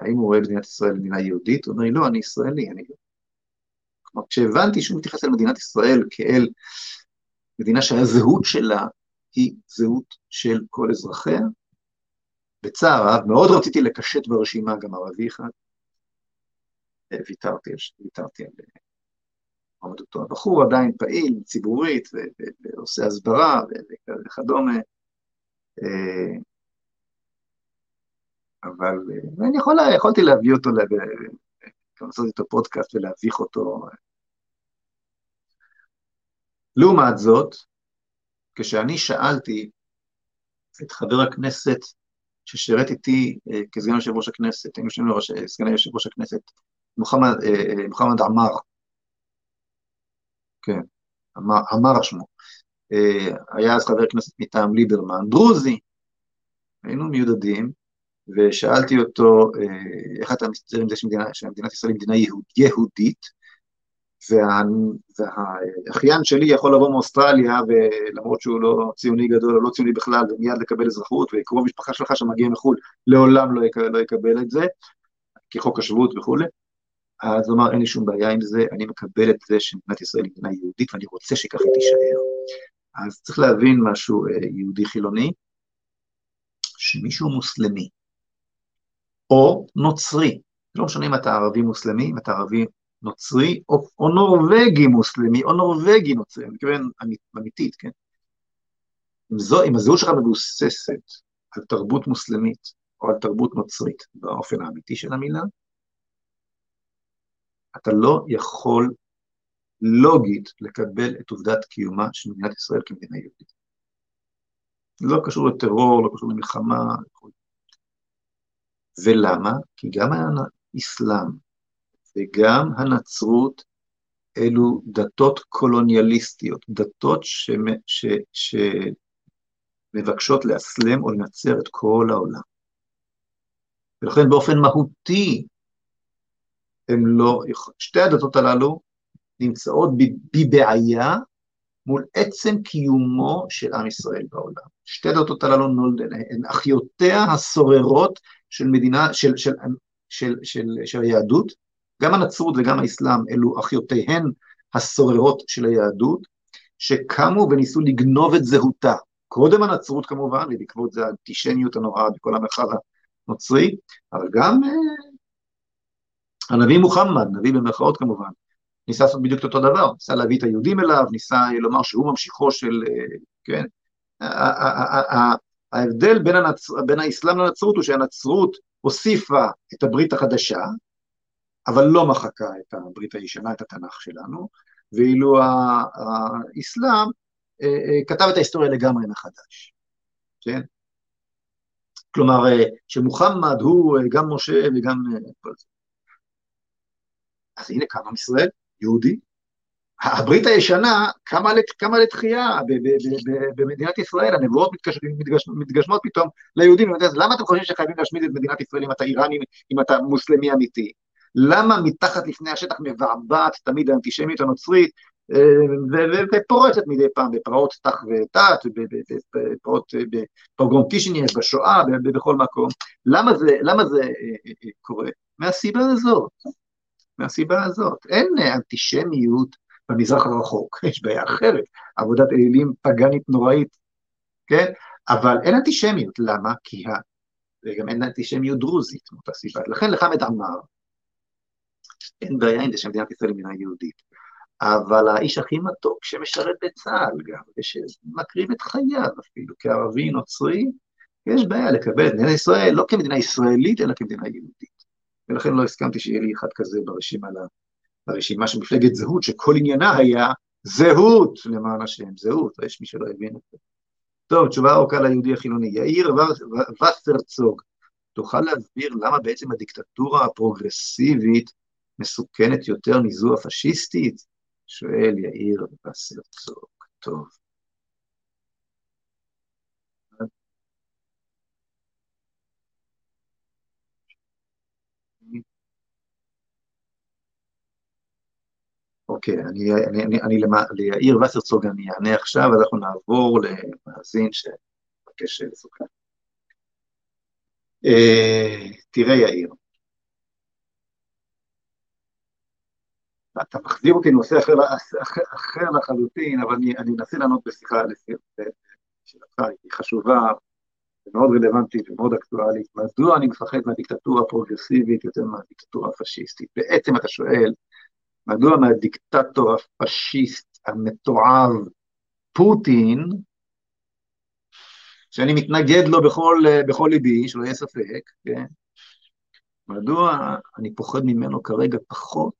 האם הוא רואה מדינת ישראל מדינה יהודית, הוא אומר לי, לא, אני ישראלי, אני... כלומר, כשהבנתי שהוא מתייחס אל מדינת ישראל כאל מדינה שהזהות שלה היא זהות של כל אזרחיה, בצער רב, מאוד רציתי לקשט ברשימה גם ערבי אחד, ויתרתי, ויתרתי על מועמדותו. הבחור עדיין פעיל, ציבורית, ועושה הסברה וכדומה, אה, אבל אני יכול, יכולתי להביא אותו, לעשות איתו פודקאסט ולהביך אותו. לעומת זאת, כשאני שאלתי את חבר הכנסת ששירת איתי אה, כסגן יושב ראש הכנסת, היינו שנינו סגן יושב ראש הכנסת, מוחמד, אה, אה, מוחמד עמאר, כן, עמאר שמו, היה אז חבר כנסת מטעם ליברמן, דרוזי, היינו מיודדים, ושאלתי אותו, איך אתה מסתדר עם זה שמדינת ישראל היא מדינה יהוד, יהודית, וה, והאחיין שלי יכול לבוא מאוסטרליה, ולמרות שהוא לא ציוני גדול או לא ציוני בכלל, ומיד לקבל אזרחות, וקרוב משפחה שלך שמגיע מחו"ל, לעולם לא יקבל, לא יקבל את זה, כחוק השבות וכולי. אז הוא אמר, אין לי שום בעיה עם זה, אני מקבל את זה שמדינת ישראל היא מדינה יהודית, ואני רוצה שכך היא תישאר. אז צריך להבין משהו אה, יהודי חילוני, שמישהו מוסלמי, או נוצרי, לא משנה אם אתה ערבי מוסלמי, אם אתה ערבי נוצרי, או, או נורבגי מוסלמי, או נורבגי נוצרי, אני מתכוון אמיתית, כן? אם, זו, אם הזהות שלך מבוססת על תרבות מוסלמית, או על תרבות נוצרית, באופן האמיתי של המילה, אתה לא יכול לוגית לקבל את עובדת קיומה של מדינת ישראל כמדינה יהודית. לא קשור לטרור, לא קשור למלחמה. ולמה? כי גם האסלאם וגם הנצרות אלו דתות קולוניאליסטיות, דתות שמבקשות לאסלם או לנצר את כל העולם. ולכן באופן מהותי הם לא, שתי הדתות הללו נמצאות בבעיה מול עצם קיומו של עם ישראל בעולם. שתי הדתות הללו הן אחיותיה הסוררות של מדינה, של, של, של, של, של היהדות, גם הנצרות וגם האסלאם אלו אחיותיהן הסוררות של היהדות, שקמו וניסו לגנוב את זהותה. קודם הנצרות כמובן, ובעקבות זה האנטישמיות הנוראה בכל המרחב הנוצרי, אבל גם אה, הנביא מוחמד, נביא במרכאות כמובן, ניסה לעשות בדיוק את אותו דבר, ניסה להביא את היהודים אליו, ניסה לומר שהוא ממשיכו של, אה, כן, ההבדל בין, הנצ... בין האסלאם לנצרות הוא שהנצרות הוסיפה את הברית החדשה, אבל לא מחקה את הברית הישנה, את התנ"ך שלנו, ואילו האסלאם אה, אה, כתב את ההיסטוריה לגמרי מחדש, כן? כלומר, שמוחמד הוא גם משה וגם כל זה. אז הנה קם עם ישראל, יהודי, הברית הישנה קמה, קמה לתחייה במדינת ישראל, הנבואות מתגש, מתגש, מתגשמות פתאום ליהודים, למה אתם חושבים שחייבים להשמיד את מדינת ישראל אם אתה איראני, אם אתה מוסלמי אמיתי? למה מתחת לפני השטח מבעבעת תמיד האנטישמיות הנוצרית אה, ופורצת מדי פעם בפרעות תח ותת, בפרעות, בפוגרום קישינייב, בשואה, בכל מקום? למה זה, למה זה אה, אה, קורה? מהסיבה הזאת, מהסיבה הזאת. אין אנטישמיות במזרח הרחוק, יש בעיה אחרת, עבודת אלילים פגאנית נוראית, כן? אבל אין אנטישמיות, למה? כי ה... וגם אין אנטישמיות דרוזית מאותה סיבה. לכן לחמד אמר, אין בעיה עם זה שמדינת ישראל היא מדינה יהודית, אבל האיש הכי מתוק שמשרת בצה"ל גם, ושמקריב את חייו אפילו, כערבי נוצרי, יש בעיה לקבל את מדינת ישראל לא כמדינה ישראלית, אלא כמדינה יהודית. ולכן לא הסכמתי שיהיה לי אחד כזה ברשימה לרשימה של מפלגת זהות, שכל עניינה היה זהות, למען השם, זהות, יש מי שלא הבין את זה. טוב, תשובה ארוכה ליהודי החילוני. יאיר וסרצוג, תוכל להסביר למה בעצם הדיקטטורה הפרוגרסיבית מסוכנת יותר מזו הפשיסטית? שואל יאיר וסרצוג. טוב. אוקיי, אני, אני, אני, אני ליאיר וסרצוג אני אענה עכשיו, אז אנחנו נעבור למאזין שמבקש לסוכן. אה, תראה יאיר, אתה מחזיר אותי לנושא אחר, אחר, אחר לחלוטין, אבל אני, אני אנסה לענות בשיחה לשאלתך, היא חשובה ומאוד רלוונטית ומאוד אקטואלית. מדוע אני מפחד מהדיקטטורה הפרוגרסיבית יותר מהדיקטטורה הפשיסטית? בעצם אתה שואל, מדוע מהדיקטטור הפשיסט המתועב פוטין, שאני מתנגד לו בכל, בכל ליבי, שלא יהיה ספק, כן? מדוע אני פוחד ממנו כרגע פחות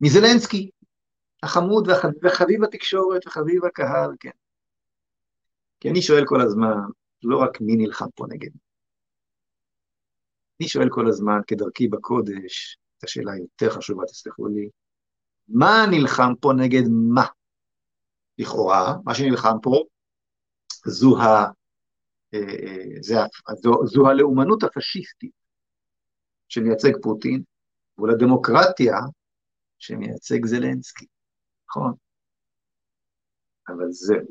מזלנסקי, החמוד וחביב התקשורת וחביב הקהל, כן. כי אני שואל כל הזמן, לא רק מי נלחם פה נגד אני שואל כל הזמן, כדרכי בקודש, השאלה היותר חשובה, תסלחו לי, מה נלחם פה נגד מה? לכאורה, מה שנלחם פה זו, ה, אה, אה, זו, זו, זו הלאומנות הפשיסטית שמייצג פוטין, ולדמוקרטיה שמייצג זלנסקי, נכון? אבל זהו,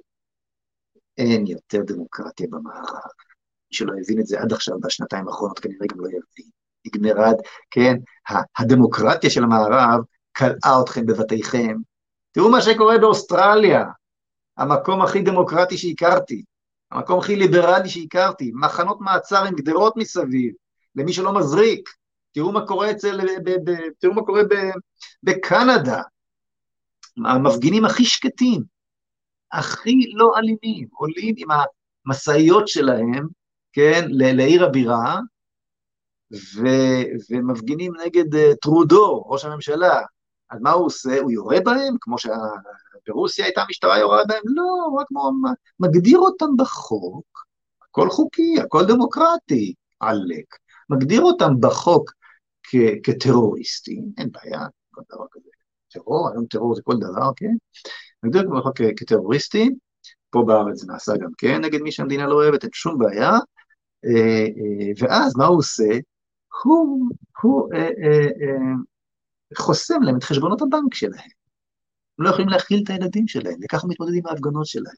אין יותר דמוקרטיה במערב. מי שלא הבין את זה עד עכשיו, בשנתיים האחרונות, כנראה גם לא יבין. נגמרה, כן, הדמוקרטיה של המערב קלעה אתכם בבתיכם. תראו מה שקורה באוסטרליה, המקום הכי דמוקרטי שהכרתי, המקום הכי ליברלי שהכרתי, מחנות מעצר עם גדרות מסביב, למי שלא מזריק. תראו מה קורה אצל, ב, ב, ב, תראו מה קורה ב, בקנדה, המפגינים הכי שקטים, הכי לא אלימים, עולים עם המשאיות שלהם, כן, לעיר הבירה, ו, ומפגינים נגד uh, טרודו, ראש הממשלה. אז מה הוא עושה? הוא יורה בהם, כמו שברוסיה הייתה משטרה יורה בהם? לא, רק מגדיר אותם בחוק, הכל חוקי, הכל דמוקרטי, עלק. מגדיר אותם בחוק כ- כטרוריסטים, אין בעיה, כל דבר כזה. טרור, היום טרור זה כל דבר, כן? מגדיר אותם בחוק כטרוריסטים, פה בארץ זה נעשה גם כן נגד מי שהמדינה לא אוהבת, אין שום בעיה. אה, אה, ואז מה הוא עושה? הוא, הוא אה, אה, אה, חוסם להם את חשבונות הבנק שלהם. הם לא יכולים להכיל את הילדים שלהם, וככה הוא מתמודד עם ההפגנות שלהם.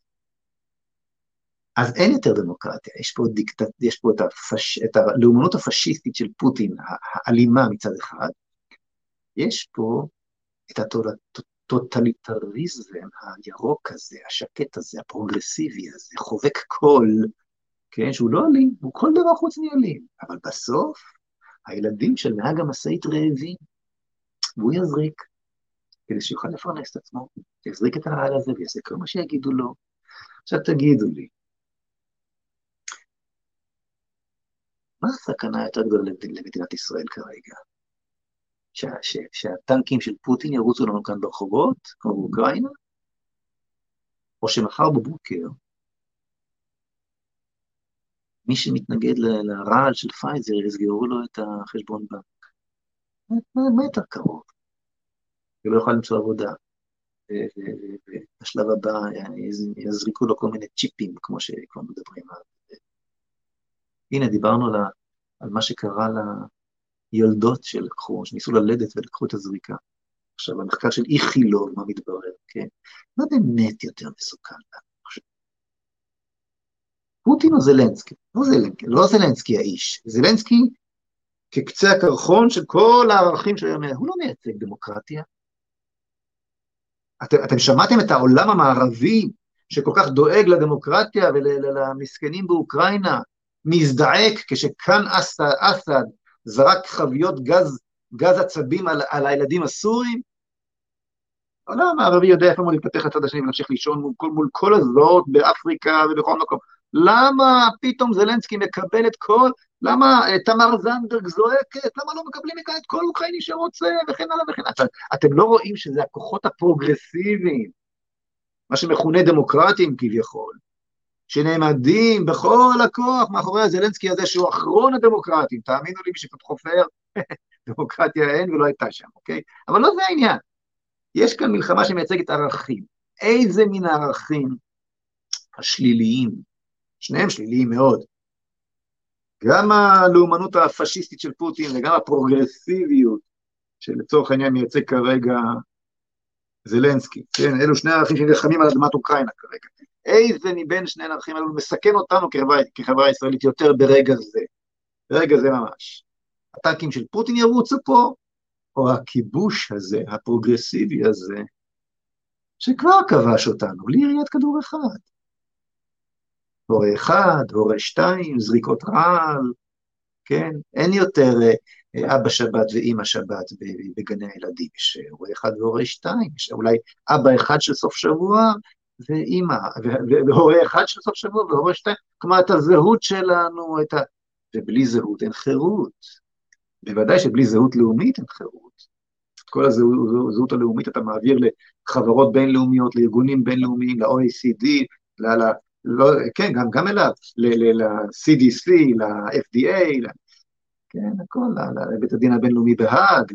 אז אין יותר דמוקרטיה, יש פה, דיקט... יש פה את, הפש... את הלאומנות הפשיסטית של פוטין, האלימה מצד אחד, יש פה את הטוטליטריזם הירוק הזה, השקט הזה, הפרוגרסיבי הזה, חובק כול, כן, שהוא לא אלים, הוא כל דבר חוץ מאלים, אבל בסוף הילדים של נהג המשאית רעבים, והוא יזריק, כדי שיוכל לפרנס את עצמו, יזריק את הרעל הזה ויעשה כל מה שיגידו לו, עכשיו תגידו לי, מה הסכנה היותר גדולה למדינת ישראל כרגע? שה, שה, שהטנקים של פוטין ירוצו לנו כאן ברחובות, כמו באוקראינה? או שמחר בבוקר מי שמתנגד לרעל של פייזר, יסגרו לו את החשבון בנק. מה יותר קרוב? הוא לא יוכל למצוא עבודה. ובשלב הבא יזריקו לו כל מיני צ'יפים, כמו שכבר מדברים על... הנה, דיברנו על, מה שקרה ליולדות שלקחו, שניסו ללדת ולקחו את הזריקה. עכשיו, המחקר של איכילוב, מה מתברר, כן? מה באמת יותר מסוכן לנו? פוטין או זלנסקי? לא זלנסקי, לא זלנסקי האיש, זלנסקי כקצה הקרחון של כל הערכים שהוא אומר, הוא לא מייצג דמוקרטיה. אתם, אתם שמעתם את העולם המערבי שכל כך דואג לדמוקרטיה ולמסכנים באוקראינה, מזדעק כשכאן אסד, אסד זרק חביות גז, גז עצבים על, על הילדים הסורים? העולם הערבי יודע איפה הוא להתפתח לצד השני ולהמשיך לישון מול כל, מול כל הזרועות באפריקה ובכל מקום. למה פתאום זלנסקי מקבל את כל, למה אה, תמר זנדברג זועקת, למה לא מקבלים מכאן את כל אוקראיני שרוצה, וכן הלאה וכן הלאה. אתם לא רואים שזה הכוחות הפרוגרסיביים, מה שמכונה דמוקרטים כביכול, שנעמדים בכל הכוח מאחורי הזלנסקי הזה, שהוא אחרון הדמוקרטים, תאמינו לי, מי שחופר, דמוקרטיה אין ולא הייתה שם, אוקיי? אבל לא זה העניין. יש כאן מלחמה שמייצגת ערכים. איזה מין הערכים השליליים, שניהם שליליים מאוד. גם הלאומנות הפשיסטית של פוטין וגם הפרוגרסיביות שלצורך העניין מייצג כרגע זלנסקי, כן, אלו שני ערכים שנלחמים על אדמת אוקראינה כרגע. איזה מבין שני הערכים האלו מסכן אותנו כחברה, כחברה ישראלית יותר ברגע זה, ברגע זה ממש. הטנקים של פוטין ירוצו פה, או הכיבוש הזה, הפרוגרסיבי הזה, שכבר כבש אותנו, בלי יריית כדור אחד. הורה אחד, הורה שתיים, זריקות רעל, כן? אין יותר אה, אבא שבת ואימא שבת בגני הילדים, יש הורה אחד והורה שתיים, יש אולי אבא אחד של סוף שבוע ואימא, והורה אחד של סוף שבוע והורה שתיים, כלומר את הזהות שלנו, את ה... ובלי זהות אין חירות. בוודאי שבלי זהות לאומית אין חירות. את כל הזהות הלאומית אתה מעביר לחברות בינלאומיות, לארגונים בינלאומיים, ל-OECD, לא, כן, גם, גם אליו, ל-CDC, ל-FDA, כן, הכל, לבית הדין הבינלאומי בהאג,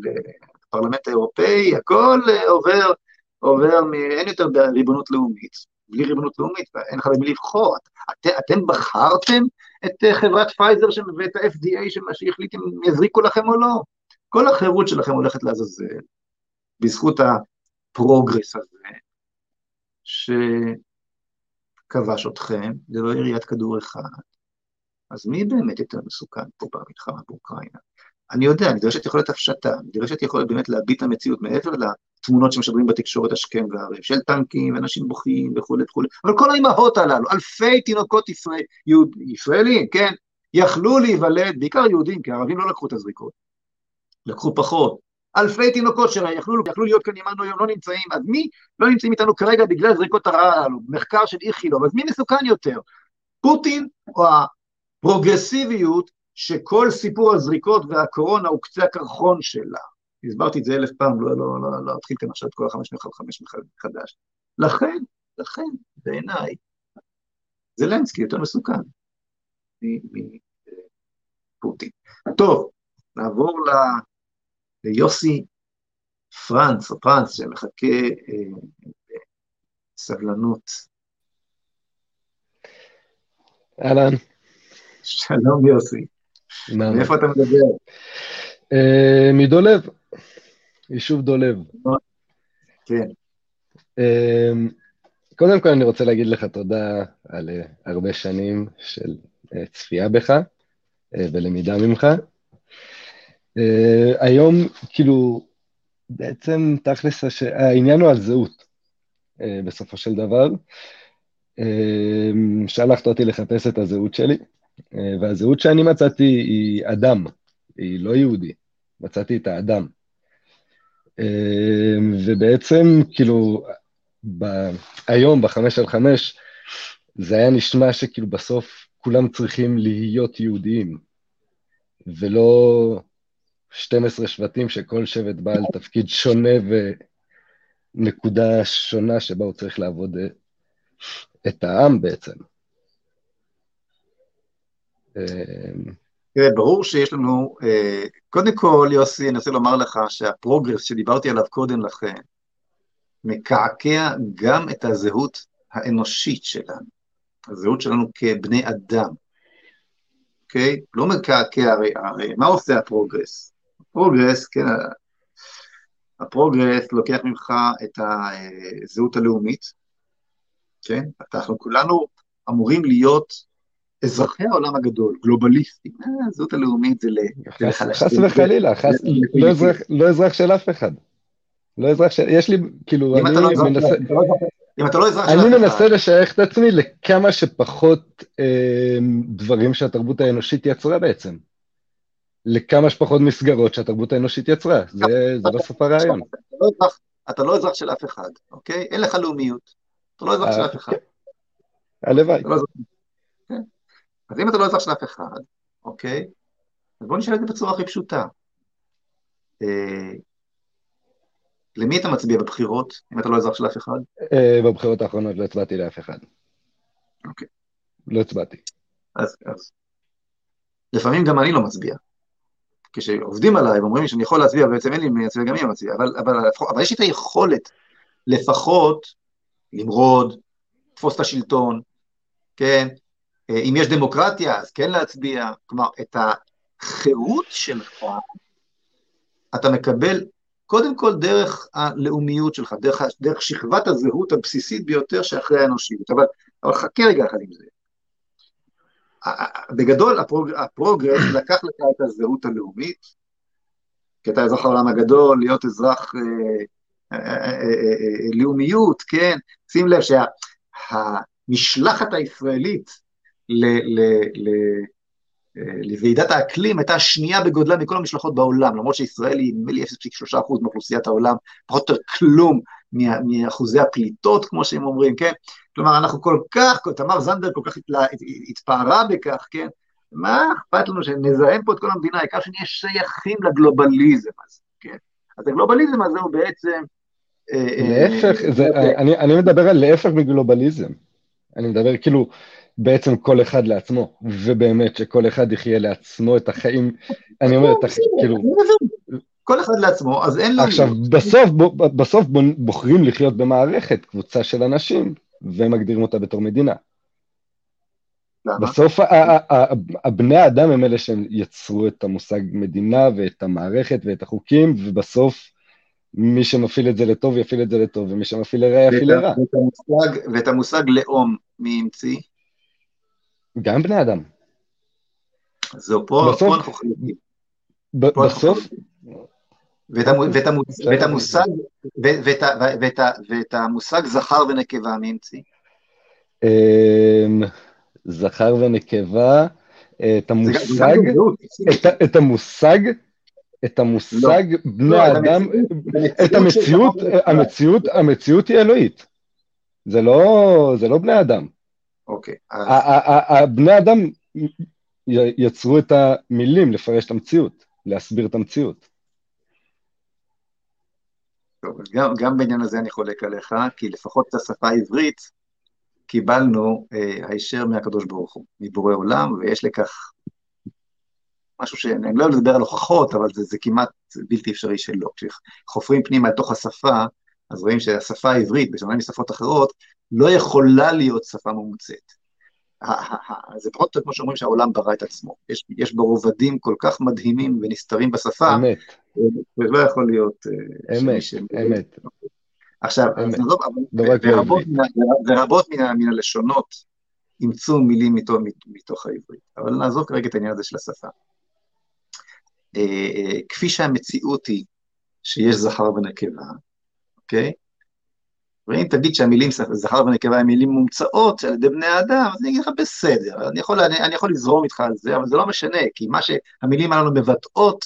לפרלמנט האירופאי, הכל עובר, עובר, מ... אין יותר ריבונות לאומית. בלי ריבונות לאומית, אין לך במי לבחור. את, אתם בחרתם את חברת פייזר ואת ה-FDA שהחליט אם יזריקו לכם או לא. כל החירות שלכם הולכת לעזאזל, בזכות הפרוגרס הזה, ש... כבש אתכם ללא יריית כדור אחד. אז מי באמת יותר מסוכן פה במלחמה באוקראינה? אני יודע, נדרשת יכולת הפשטה, נדרשת יכולת באמת להביט את המציאות מעבר לתמונות שמשדרים בתקשורת השכם והערב, של טנקים ואנשים בוכים וכולי וכולי, אבל כל האימהות הללו, אלפי תינוקות ישראל, יהוד, ישראלים, כן, יכלו להיוולד, בעיקר יהודים, כי הערבים לא לקחו את הזריקות, לקחו פחות, אלפי תינוקות שלהם יכלו, יכלו להיות כאן עמנו היום, לא נמצאים, אז מי לא נמצאים איתנו כרגע בגלל זריקות הרע הללו? מחקר של איכילוב, אז מי מסוכן יותר? פוטין או הפרוגרסיביות שכל סיפור הזריקות והקורונה הוא קצה הקרחון שלה? הסברתי את זה אלף פעם, לא, לא, לא, לא אתחיל כאן עכשיו את כל החמש מלחמה חמש מחדש. לכן, לכן, בעיניי, זלנסקי יותר מסוכן מפוטין. טוב, נעבור ל... ליוסי פרנץ, או פרנץ, שמחכה אה, בסבלנות. אהלן. שלום יוסי. מאיפה אתה מדבר? Uh, מדולב, יישוב דולב. כן. Uh, קודם כל אני רוצה להגיד לך תודה על uh, הרבה שנים של צפייה בך ולמידה ממך. Uh, היום, כאילו, בעצם תכלס, הש... העניין הוא על זהות, uh, בסופו של דבר. Uh, שלחת אותי לחפש את הזהות שלי, uh, והזהות שאני מצאתי היא אדם, היא לא יהודי, מצאתי את האדם. Uh, ובעצם, כאילו, ב... היום, בחמש על חמש, זה היה נשמע שכאילו בסוף כולם צריכים להיות יהודיים, ולא 12 שבטים שכל שבט בעל תפקיד שונה ונקודה שונה שבה הוא צריך לעבוד אה, את העם בעצם. אה, תראה, ברור שיש לנו, אה, קודם כל, יוסי, אני רוצה לומר לך שהפרוגרס שדיברתי עליו קודם לכן, מקעקע גם את הזהות האנושית שלנו, הזהות שלנו כבני אדם, אוקיי? לא מקעקע, הרי, הרי מה עושה הפרוגרס? הפרוגרס, כן, הפרוגרס לוקח ממך את הזהות הלאומית, כן? אנחנו כולנו אמורים להיות אזרחי העולם הגדול, גלובליסטים. אה, הזהות הלאומית זה לחלשים. חס וחלילה, לא, לא אזרח של אף אחד. לא אזרח של... יש לי, כאילו, אני לא מנסה... אם אתה לא אזרח של אף אחד... אני מנסה לשייך את עצמי לכמה שפחות אה, דברים שהתרבות האנושית יצרה בעצם. לכמה שפחות מסגרות שהתרבות האנושית יצרה. זה בסוף הרעיון. אתה לא אזרח של אף אחד, אוקיי? אין לך לאומיות. אתה לא אזרח של אף אחד. הלוואי. אז אם אתה לא אזרח של אף אחד, אוקיי? אז בוא נשאל את זה בצורה הכי פשוטה. אה, למי אתה מצביע בבחירות, אם אתה לא אזרח של אף אחד? אה, בבחירות האחרונות לא הצבעתי לאף אחד. אוקיי. לא הצבעתי. אז, אז לפעמים גם אני לא מצביע. כשעובדים עליי ואומרים לי שאני יכול להצביע, בעצם אין לי מי להצביע, גם לא מצביע, אבל, אבל, אבל יש לי את היכולת לפחות למרוד, לתפוס את השלטון, כן? אה, אם יש דמוקרטיה, אז כן להצביע. כלומר, את החירות שלך אתה מקבל קודם כל דרך הלאומיות שלך, דרך, דרך שכבת הזהות הבסיסית ביותר שאחרי האנושיות. אבל, אבל חכה רגע אחד עם זה. בגדול הפרוג, הפרוגרס לקח לך את הזהות הלאומית, כי אתה אזרח העולם הגדול, להיות אזרח אה, אה, אה, לאומיות, כן? שים לב שהמשלחת הישראלית לוועידת האקלים הייתה השנייה בגודלה מכל המשלחות בעולם, למרות שישראל היא נדמה לי 0.3% מאוכלוסיית העולם, פחות או יותר כלום מאחוזי הפליטות, כמו שהם אומרים, כן? כלומר, אנחנו כל כך, תמר זנדברג כל כך התפארה בכך, כן? מה אכפת לנו שנזהם פה את כל המדינה, העיקר שנהיה שייכים לגלובליזם הזה, כן? אז הגלובליזם הזה הוא בעצם... אה, אה, להפך, זה, אני, אני מדבר על להפך מגלובליזם. אני מדבר כאילו, בעצם כל אחד לעצמו, ובאמת שכל אחד יחיה לעצמו את החיים, אני אומר, את החיים, כאילו... כל אחד לעצמו, אז אין לו... עכשיו, בסוף, בסוף בוחרים לחיות במערכת, קבוצה של אנשים, ומגדירים אותה בתור מדינה. למה? בסוף הבני האדם הם אלה שהם יצרו את המושג מדינה ואת המערכת ואת החוקים, ובסוף מי שמפעיל את זה לטוב יפעיל את זה לטוב, ומי שמפעיל לרע יפעיל לרע. ואת המושג לאום, מי המציא? גם בני אדם. זהו, פה, בסוף, פה אנחנו חלקים. בסוף... ואת המושג, ואת המושג זכר ונקבה, מי המציא? אמ, זכר ונקבה, את המושג, את המושג, את המושג לא. בני לא, אדם, את המציאות, המציאות, המציאות היא אלוהית. זה לא, זה לא בני אדם. אוקיי. הבני אדם יצרו את המילים לפרש את המציאות, להסביר את המציאות. טוב, גם, גם בעניין הזה אני חולק עליך, כי לפחות את השפה העברית קיבלנו אה, הישר מהקדוש ברוך הוא, מבורא עולם, ויש לכך משהו שאני לא לדבר על הוכחות, אבל זה, זה כמעט בלתי אפשרי שלא. כשחופרים פנימה לתוך השפה, אז רואים שהשפה העברית, בשונה משפות אחרות, לא יכולה להיות שפה ממוצאת. זה פחות או יותר כמו שאומרים שהעולם ברא את עצמו. יש, יש בו רובדים כל כך מדהימים ונסתרים בשפה, אמת. זה לא יכול להיות... אה, אמת, אמת. עכשיו, אמת. נעזוב, ורבות, ורבות מן, מן הלשונות אימצו מילים מתוך, מתוך העברית, אבל נעזוב כרגע את העניין הזה של השפה. אה, אה, כפי שהמציאות היא שיש זכר ונקבה, אוקיי? ואם תגיד שהמילים זכר ונקבה הם מילים מומצאות על ידי בני האדם, אז אני אגיד לך בסדר, אני יכול, אני, אני יכול לזרום איתך על זה, אבל זה לא משנה, כי מה שהמילים הללו מבטאות,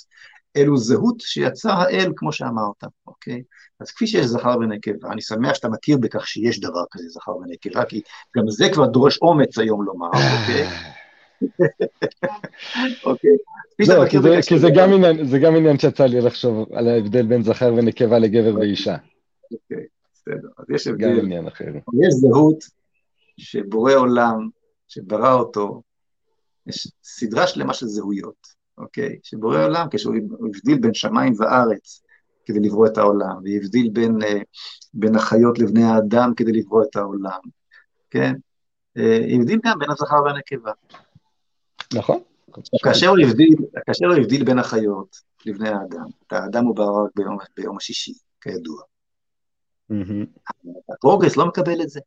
אלו זהות שיצר האל, כמו שאמרת, אוקיי? אז כפי שיש זכר ונקבה, אני שמח שאתה מכיר בכך שיש דבר כזה זכר ונקבה, כי גם זה כבר דורש אומץ היום לומר, אוקיי? אוקיי. לא, כי זה גם עניין שיצא לי לחשוב על ההבדל בין זכר ונקבה לגבר ואישה. אוקיי, בסדר. אז יש הבדל. גם עניין אחר. יש זהות שבורא עולם, שברא אותו, יש סדרה שלמה של זהויות, אוקיי? שבורא עולם, כשהוא הבדיל בין שמיים וארץ כדי לברוא את העולם, והבדיל בין, אה, בין החיות לבני האדם כדי לברוא את העולם, כן? אה, הבדיל גם בין הזכר והנקבה. נכון. כאשר הוא הבדיל, כאשר הוא הבדיל בין החיות לבני האדם, את האדם הוא ברא ביום, ביום השישי, כידוע. הפרוגרס לא מקבל את זה.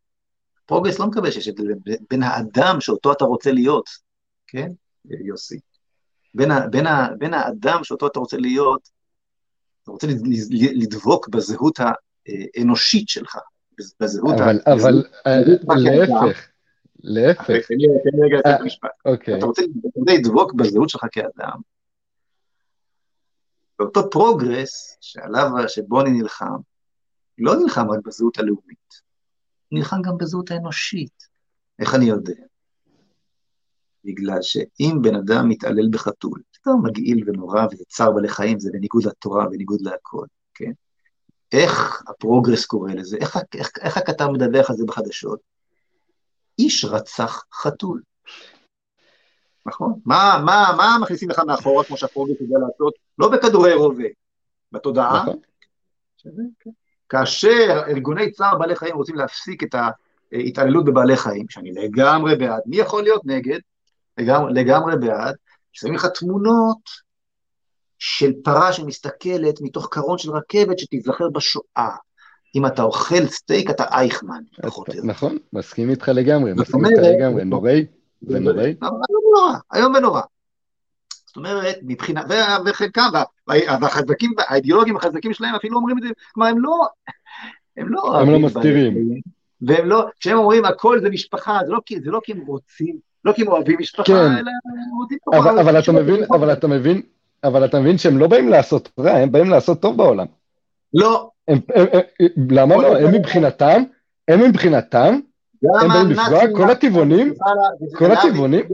הפרוגרס לא מקבל שיש הבדל בין האדם שאותו אתה רוצה להיות, כן, יוסי? בין, בין, בין האדם שאותו אתה רוצה להיות, אתה רוצה לדבוק בזהות האנושית שלך, בזהות אבל, ה... אבל אה, להפך, להפך. תן לי רגע את המשפט. אתה רוצה לדבוק בזהות שלך כאדם, ואותו פרוגרס שעליו, שבו אני נלחם, לא נלחם רק בזהות הלאומית, הוא נלחם גם בזהות האנושית. איך אני יודע? בגלל שאם בן אדם מתעלל בחתול, זה דבר מגעיל ונורא וזה צער בעלי חיים, זה בניגוד לתורה, בניגוד להכל, כן? איך הפרוגרס קורא לזה? איך, איך, איך הכתב מדווח על זה בחדשות? איש רצח חתול. נכון? מה, מה, מה מכניסים לך מאחורה, כמו שהפרוגרס יודע לעשות? לא בכדורי רובה, בתודעה. נכון. שווה, כן. כאשר ארגוני צער בעלי חיים רוצים להפסיק את ההתעללות בבעלי חיים, שאני לגמרי בעד, מי יכול להיות נגד? לגמרי, לגמרי בעד, שמים לך תמונות של פרה שמסתכלת מתוך קרון של רכבת שתיזכר בשואה. אם אתה אוכל סטייק, אתה אייכמן, פחות או יותר. נכון, מסכים איתך לגמרי, מסכים איתך לגמרי, נוראי, זה נוראי. היום ונורא. זאת אומרת, מבחינה, וחלקם, והחזקים, האידיאולוגים החזקים שלהם אפילו אומרים את זה, כלומר הם לא, הם לא... הם לא מסתירים. והם לא, כשהם אומרים הכל זה משפחה, זה לא, זה לא כי הם רוצים, לא כי הם אוהבים משפחה, כן. אלא הם רוצים... אבל, אבל אתה מבין, אבל אתה מבין, אבל אתה מבין שהם לא באים לעשות רע, הם באים לעשות טוב בעולם. לא. הם, הם, הם, למה לא? הם מבחינתם, הם מבחינתם, הם באים לפגוע, כל הטבעונים, כל הטבעונים,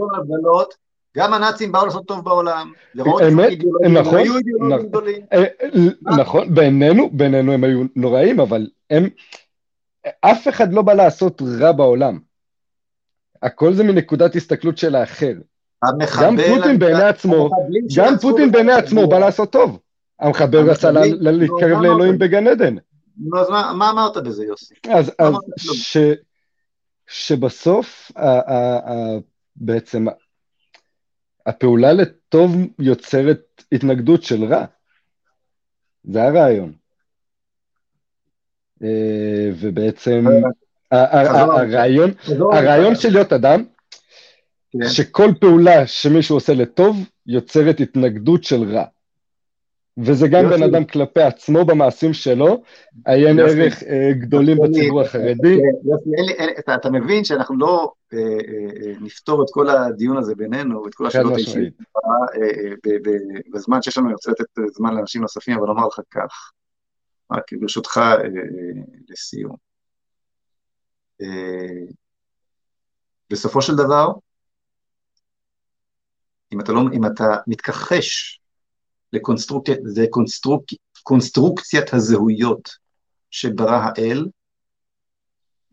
גם הנאצים באו לעשות טוב בעולם, אמת, נכון, נכון, אה, נכון, בעינינו, בעינינו הם היו נוראים, אבל הם, אף אחד לא בא לעשות רע בעולם. הכל זה מנקודת הסתכלות של האחר. גם פוטין בעיני עצמו, גם פוטין בעיני עצמו בא לעשות טוב. המחבל רצה להתקרב לאלוהים בגן עדן. נו, אז מה אמרת בזה, יוסי? אז שבסוף, בעצם, הפעולה לטוב יוצרת התנגדות של רע. זה הרעיון. אה, ובעצם הרעיון, הרעיון של להיות אדם, כן. שכל פעולה שמישהו עושה לטוב יוצרת התנגדות של רע. וזה גם בן אדם כלפי עצמו במעשים שלו, עיין ערך אה, גדולים בציבור החרדי. אה, אתה מבין שאנחנו לא אה, נפתור את כל הדיון הזה בינינו, ואת כל השאלות האישיות, בזמן שיש לנו, אני רוצה לתת זמן לאנשים נוספים, אבל לומר לך כך, רק ברשותך לסיום. בסופו של דבר, אם אתה, לא, אם אתה מתכחש לקונסטרוקציית, זה קונסטרוק, קונסטרוקציית הזהויות שברא האל,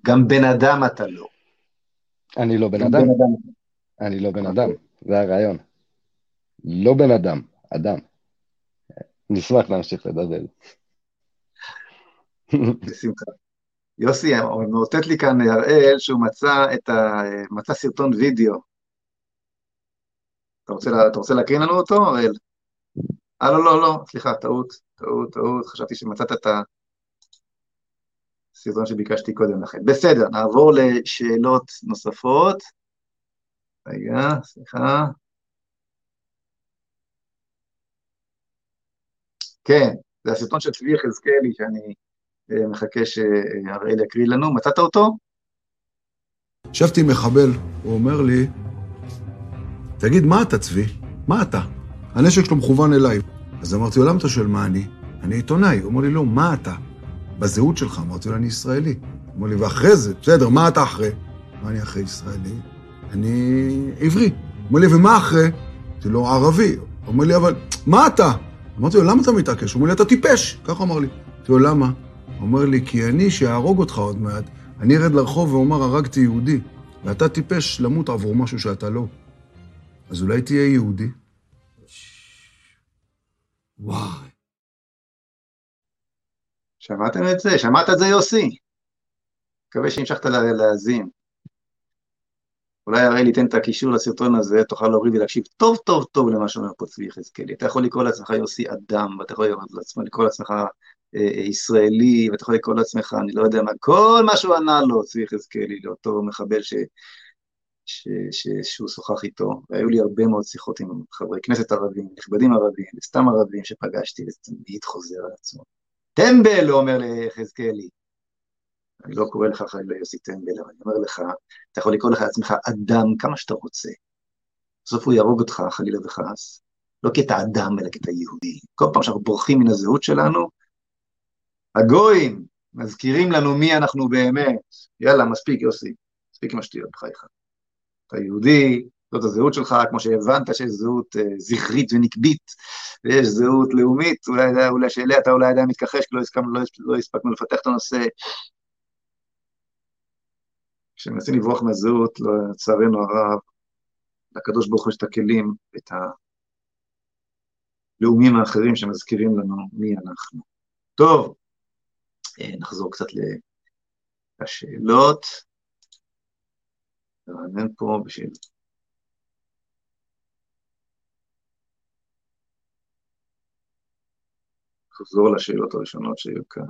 גם בן אדם אתה לא. אני לא בן אדם. בן אדם. אני לא בן אדם, זה הרעיון. לא בן אדם, אדם. נשמח להמשיך לדבר. בשמחה. יוסי, מאותת לי כאן הראל שהוא מצא את ה... מצא סרטון וידאו. אתה רוצה, אתה רוצה להקריא לנו אותו, הראל? אה, לא, לא, לא, סליחה, טעות, טעות, טעות, חשבתי שמצאת את הסרטון שביקשתי קודם לכן. בסדר, נעבור לשאלות נוספות. רגע, סליחה. כן, זה הסרטון של צבי יחזקאלי, שאני אה, מחכה שהראל יקריא לנו. מצאת אותו? ישבתי עם מחבל, הוא אומר לי, תגיד, מה אתה, צבי? מה אתה? הנשק שלו מכוון אליי. אז אמרתי לו, למה אתה שואל מה אני? אני עיתונאי. הוא אומר לי, לא, מה אתה? בזהות שלך. אמרתי לו, אני ישראלי. הוא אומר לי, ואחרי זה, בסדר, מה אתה אחרי? מה אני אחרי ישראלי? אני עברי. הוא אומר לי, ומה אחרי? אמרתי לו, ערבי. הוא אומר לי, אבל מה אתה? אמרתי לו, למה אתה מתעקש? הוא אומר לי, אתה טיפש. ככה אמר לי. אמרתי לו, למה? הוא אומר לי, כי אני, שאהרוג אותך עוד מעט, אני ארד לרחוב ואומר, הרגתי יהודי, ואתה טיפש למות עבור משהו שאתה לא. אז אולי תהיה יהודי? וואי. שמעתם את זה? שמעת את זה, יוסי? מקווה שהמשכת להאזין. אולי הרי ניתן את הקישור לסרטון הזה, תוכל להוריד ולהקשיב טוב טוב טוב למה שאומר פה צבי יחזקאלי. אתה יכול לקרוא לעצמך יוסי אדם, ואתה יכול לקרוא לעצמך אה, אה, ישראלי, ואתה יכול לקרוא לעצמך, אני לא יודע מה, כל מה שהוא ענה לו, צבי יחזקאלי, לאותו מחבל ש, ש, ש, שהוא שוחח איתו. והיו לי הרבה מאוד שיחות עם חברי כנסת ערבים, נכבדים ערבים, וסתם ערבים שפגשתי, וזה תמיד חוזר על עצמו. טמבל, הוא אומר ליחזקאלי. אני לא קורא לך חלילה יוסי טמבל, אבל אני אומר לך, אתה יכול לקרוא לך לעצמך אדם כמה שאתה רוצה. בסוף הוא יהרוג אותך, חלילה וחס, לא כי אתה אדם, אלא כי אתה יהודי. כל פעם שאנחנו בורחים מן הזהות שלנו, הגויים מזכירים לנו מי אנחנו באמת. יאללה, מספיק, יוסי, מספיק עם השטויות בחייך. אתה יהודי, זאת הזהות שלך, כמו שהבנת שיש זהות uh, זכרית ונקבית, ויש זהות לאומית, אולי, אולי שאליה אתה אולי עדיין מתכחש, כי לא, הסכמנו, לא, לא הספקנו לפתח את הנושא. כשמנסים לברוח מהזהות, לא, לצערנו הרב, לקדוש ברוך הוא יש את הכלים, את הלאומים האחרים שמזכירים לנו מי אנחנו. טוב, אה, נחזור קצת לשאלות. נרענן פה בשביל... נחזור לשאלות הראשונות שהיו כאן.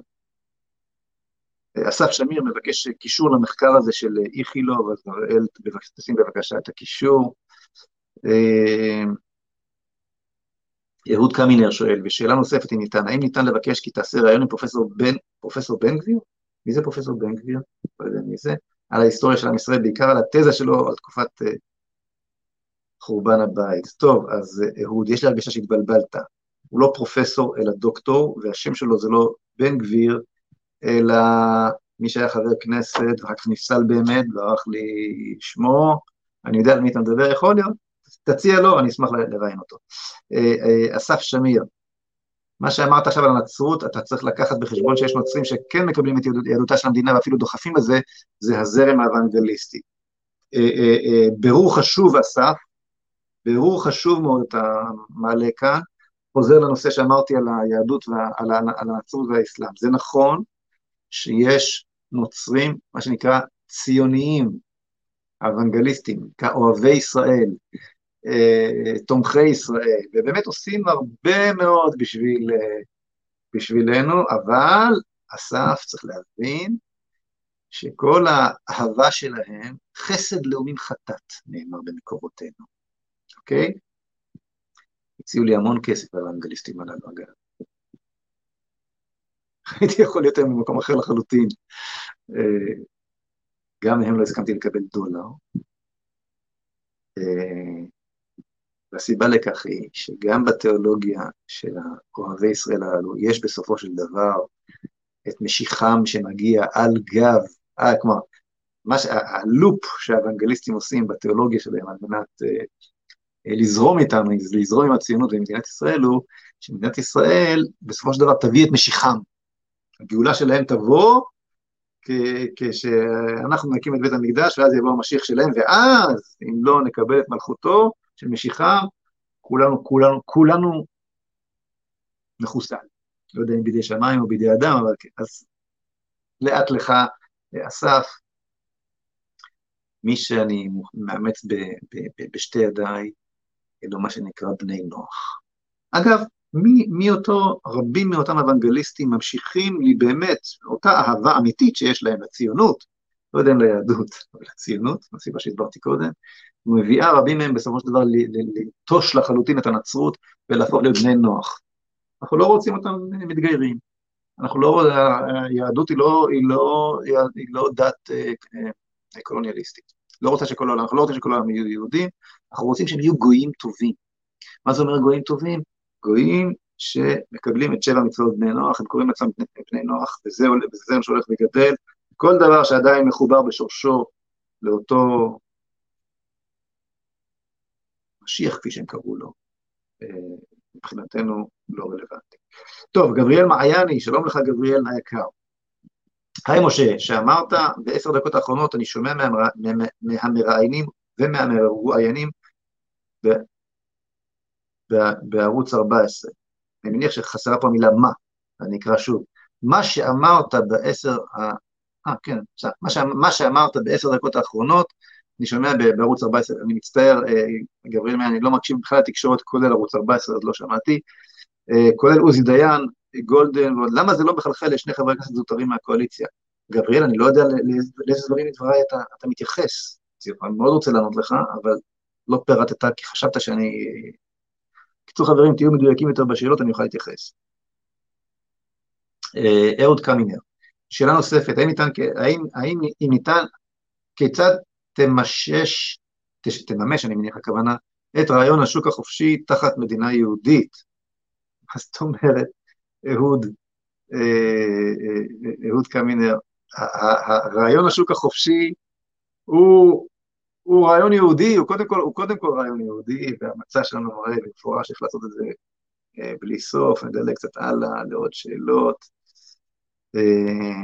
אסף שמיר מבקש קישור למחקר הזה של איכילוב, אז אראל, תשים בבקשה את הקישור. אה, יהוד קמינר שואל, ושאלה נוספת אם ניתן, האם ניתן לבקש כי תעשה ראיון עם פרופסור בן, פרופסור בן גביר? מי זה פרופסור בן גביר? לא יודע מי זה. על ההיסטוריה של עם ישראל, בעיקר על התזה שלו על תקופת uh, חורבן הבית. טוב, אז uh, אהוד, יש לי הרגשה שהתבלבלת. הוא לא פרופסור אלא דוקטור, והשם שלו זה לא בן גביר, אלא מי שהיה חבר כנסת, ואחר כך נפסל באמת, ברח לי שמו, אני יודע על מי אתה מדבר, יכול להיות, תציע לו, אני אשמח לראיין אותו. אה, אה, אסף שמיר, מה שאמרת עכשיו על הנצרות, אתה צריך לקחת בחשבון שיש נוצרים שכן מקבלים את יהדותה של המדינה ואפילו דוחפים לזה, זה הזרם האוונגליסטי. אה, ברור חשוב, אסף, ברור חשוב מאוד אתה מעלה כאן, חוזר לנושא שאמרתי על היהדות ועל הנצרות והאסלאם. זה נכון שיש נוצרים, מה שנקרא ציוניים, אוונגליסטים, כאוהבי ישראל, אה, תומכי ישראל, ובאמת עושים הרבה מאוד בשביל, אה, בשבילנו, אבל אסף צריך להבין שכל האהבה שלהם, חסד לאומים חטאת, נאמר במקורותינו, אוקיי? הציעו לי המון כסף על האנגליסטים הללו, אגב. הייתי יכול להיות היום במקום אחר לחלוטין. אה, גם מהם לא הסכמתי לקבל דולר. והסיבה לכך היא שגם בתיאולוגיה של אוהבי ישראל הללו, יש בסופו של דבר את משיחם שמגיע על גב, אה, כלומר, מה ש... הלופ שהאוונגליסטים עושים בתיאולוגיה שלהם על מנת אה, אה, לזרום איתם, לזרום עם הציונות במדינת ישראל, הוא שמדינת ישראל בסופו של דבר תביא את משיחם. הגאולה שלהם תבוא כשאנחנו נקים את בית המקדש, ואז יבוא המשיח שלהם, ואז, אם לא נקבל את מלכותו, של משיכה, כולנו, כולנו, כולנו מחוסל. לא יודע אם בידי שמיים או בידי אדם, אבל כן. אז לאט לך, אסף, מי שאני מאמץ ב, ב, ב, בשתי ידיי, אלו מה שנקרא בני נוח. אגב, מי, מי אותו, רבים מאותם אוונגליסטים ממשיכים לי באמת, אותה אהבה אמיתית שיש להם לציונות, לא יודע אם ליהדות, אבל לציונות, מהסיבה שהסברתי קודם, מביאה רבים מהם בסופו של דבר לנטוש לחלוטין את הנצרות ולהפוך להיות בני נוח. אנחנו לא רוצים אותם מתגיירים. אנחנו לא, היהדות היא לא, היא לא, היא לא דת אה, אה, קולוניאליסטית. לא רוצה שכל העולם, אנחנו לא רוצים שכל העולם יהיו יהודים, אנחנו רוצים שהם יהיו גויים טובים. מה זה אומר גויים טובים? גויים שמקבלים את שבע מצוות בני נוח, הם קוראים לעצמם בני נוח, וזה זרם שהולך וגדל. כל דבר שעדיין מחובר בשורשו לאותו משיח, כפי שהם קראו לו, אה, מבחינתנו לא רלוונטי. טוב, גבריאל מעייני, שלום לך גבריאל היקר. היי משה, שאמרת בעשר דקות האחרונות, אני שומע מהמראיינים ומהמרואיינים בערוץ 14. אני מניח שחסרה פה המילה מה, אני אקרא שוב. מה שאמרת בעשר, אה, כן, מה, ש... מה שאמרת בעשר דקות האחרונות, אני שומע בערוץ 14, אני מצטער, אה, גבריאל אני לא מקשיב בכלל לתקשורת, כולל ערוץ 14, אז לא שמעתי, אה, כולל עוזי דיין, גולדן, למה זה לא מחלחל לשני חברי כנסת זוטרים מהקואליציה? גבריאל, אני לא יודע לאיזה דברים מדבריי אתה, אתה מתייחס. אני מאוד רוצה לענות לך, אבל לא פירטת, כי חשבת שאני... קיצור חברים, תהיו מדויקים יותר בשאלות, אני אוכל להתייחס. אה, אהוד קמינר, שאלה נוספת, האם ניתן, האם, האם אם ניתן, כיצד תמשש, תממש, אני מניח הכוונה, את רעיון השוק החופשי תחת מדינה יהודית? מה זאת אומרת, אהוד, אה, אה, אהוד קמינר, רעיון השוק החופשי הוא, הוא רעיון יהודי, הוא קודם, כל, הוא קודם כל רעיון יהודי, והמצע שלנו מראה במפורש איך לעשות את זה אה, בלי סוף, נדלג קצת הלאה לעוד שאלות. אה,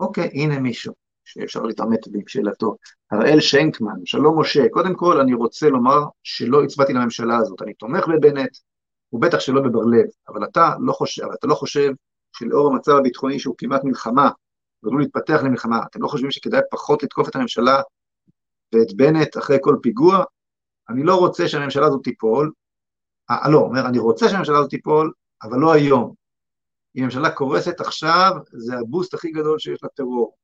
אוקיי, הנה מישהו שאפשר להתעמת בשאלתו. הראל שנקמן, שלום משה, קודם כל אני רוצה לומר שלא הצבעתי לממשלה הזאת, אני תומך בבנט, ובטח שלא בבר-לב, אבל אתה לא חושב, אתה לא חושב שלאור המצב הביטחוני שהוא כמעט מלחמה, ועלול להתפתח למלחמה, אתם לא חושבים שכדאי פחות לתקוף את הממשלה ואת בנט אחרי כל פיגוע? אני לא רוצה שהממשלה הזאת תיפול, לא, אומר, אני רוצה שהממשלה הזאת תיפול, אבל לא היום. אם הממשלה קורסת עכשיו, זה הבוסט הכי גדול שיש לטרור.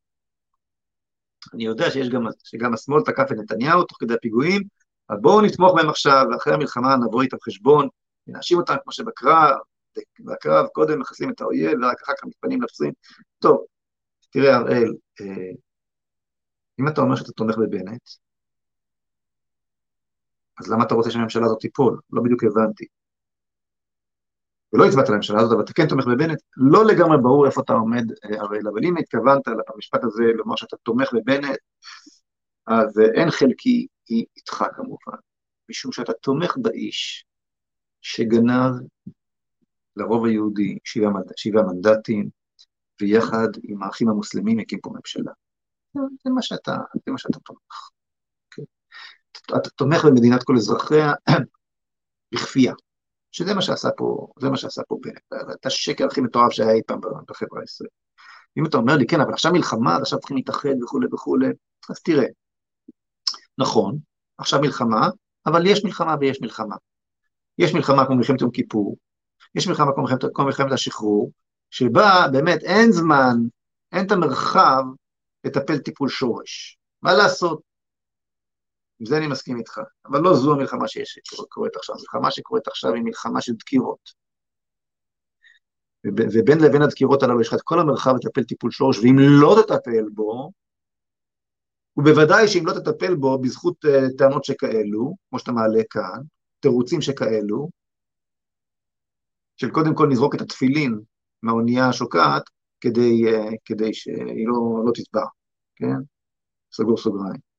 אני יודע שיש גם, שגם השמאל תקף את נתניהו תוך כדי הפיגועים, אבל בואו נתמוך בהם עכשיו, ואחרי המלחמה נבוא איתם חשבון, ונאשים אותם כמו שבקרב, בקרב קודם מחסלים את האויב, ורק אחר כך מתפנים לפצועים. טוב, תראה, הראל, אה, אם אתה אומר שאתה תומך בבנט, אז למה אתה רוצה שהממשלה הזאת תיפול? לא בדיוק הבנתי. ולא הצבעת לממשלה הזאת, אבל אתה כן תומך בבנט, לא לגמרי ברור איפה אתה עומד, אה, הראל, אבל אם התכוונת למשפט הזה לומר שאתה תומך בבנט, אז אה, אין חלקי איתך כמובן, משום שאתה תומך באיש שגנב לרוב היהודי שבעה, שבע מנדטים, ויחד עם האחים המוסלמים הקים פה ממשלה. זה מה שאתה, זה מה שאתה תומך. אתה, תומך במדינת כל אזרחיה בכפייה, שזה מה שעשה פה, זה מה שעשה פה בנט. את השקר הכי מטורף שהיה אי פעם בחברה הישראלית. אם אתה אומר לי, כן, אבל עכשיו מלחמה, ועכשיו צריכים להתאחד וכולי וכולי, אז תראה, נכון, עכשיו מלחמה, אבל יש מלחמה ויש מלחמה. יש מלחמה כמו מלחמת יום כיפור, יש מלחמה כמו מלחמת, כמו מלחמת השחרור, שבה באמת אין זמן, אין את המרחב לטפל טיפול שורש. מה לעשות? עם זה אני מסכים איתך, אבל לא זו המלחמה שיש, שקורית עכשיו. המלחמה שקורית עכשיו היא מלחמה של דקירות. ובין לבין הדקירות הללו יש לך את כל המרחב לטפל טיפול שורש, ואם לא תטפל בו, ובוודאי שאם לא תטפל בו בזכות uh, טענות שכאלו, כמו שאתה מעלה כאן, תירוצים שכאלו, של קודם כל נזרוק את התפילין מהאונייה השוקעת כדי, uh, כדי שהיא לא, לא תטבע, כן? סגור סוגריים.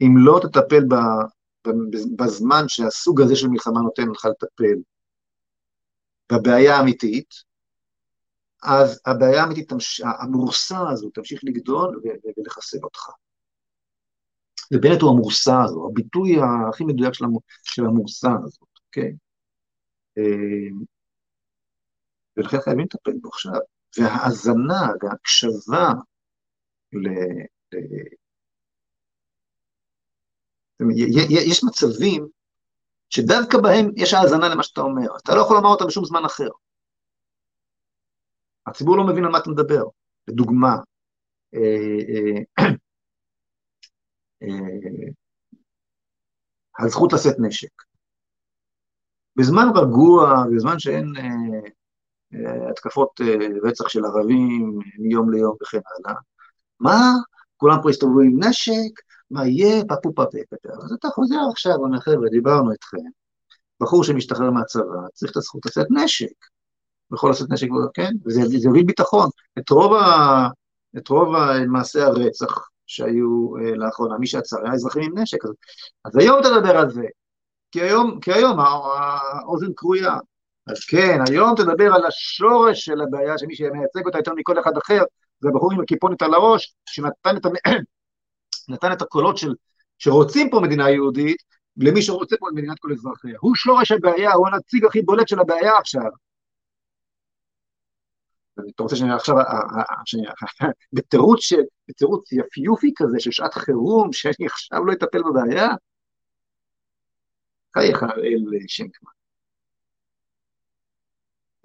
אם לא תטפל בזמן שהסוג הזה של מלחמה נותן לך לטפל בבעיה האמיתית, אז הבעיה האמיתית, המורסה הזו תמשיך לגדול ולחסל אותך. ובנט הוא המורסה הזו, הביטוי הכי מדויק של המורסה הזאת, אוקיי? אה, ולכן חייבים לטפל בו עכשיו. וההאזנה וההקשבה ל... יש מצבים שדווקא בהם יש האזנה למה שאתה אומר, אתה לא יכול לומר אותה בשום זמן אחר. הציבור לא מבין על מה אתה מדבר. לדוגמה, אה, אה, אה, הזכות לשאת נשק. בזמן רגוע, בזמן שאין התקפות רצח של ערבים מיום ליום וכן הלאה, מה? כולם פה הסתובבו עם נשק, מה יהיה, פפו פפה. אז אתה חוזר עכשיו, אומר, חבר'ה, דיברנו איתכם, בחור שמשתחרר מהצבא, צריך את הזכות לשאת נשק. יכול לשאת נשק, כן? וזה יוביל ביטחון. את רוב, ה, את רוב מעשי הרצח שהיו אה, לאחרונה, מי שעצר היה אזרחים עם נשק. אז, אז היום תדבר על זה, כי היום, כי היום האוזן כרויה. אז כן, היום תדבר על השורש של הבעיה, שמי שמייצג אותה יותר מכל אחד אחר, זה הבחור עם הכיפונת על הראש, שנתן את, נתן את הקולות של, שרוצים פה מדינה יהודית, למי שרוצה פה מדינת כל אזרחיה. הוא שורש הבעיה, הוא הנציג הכי בולט של הבעיה עכשיו. אתה רוצה שאני עכשיו, בתירוץ, בתירוץ יפיופי כזה של שעת חירום, שאני עכשיו לא אטפל בבעיה? חייך הראל שנקמן.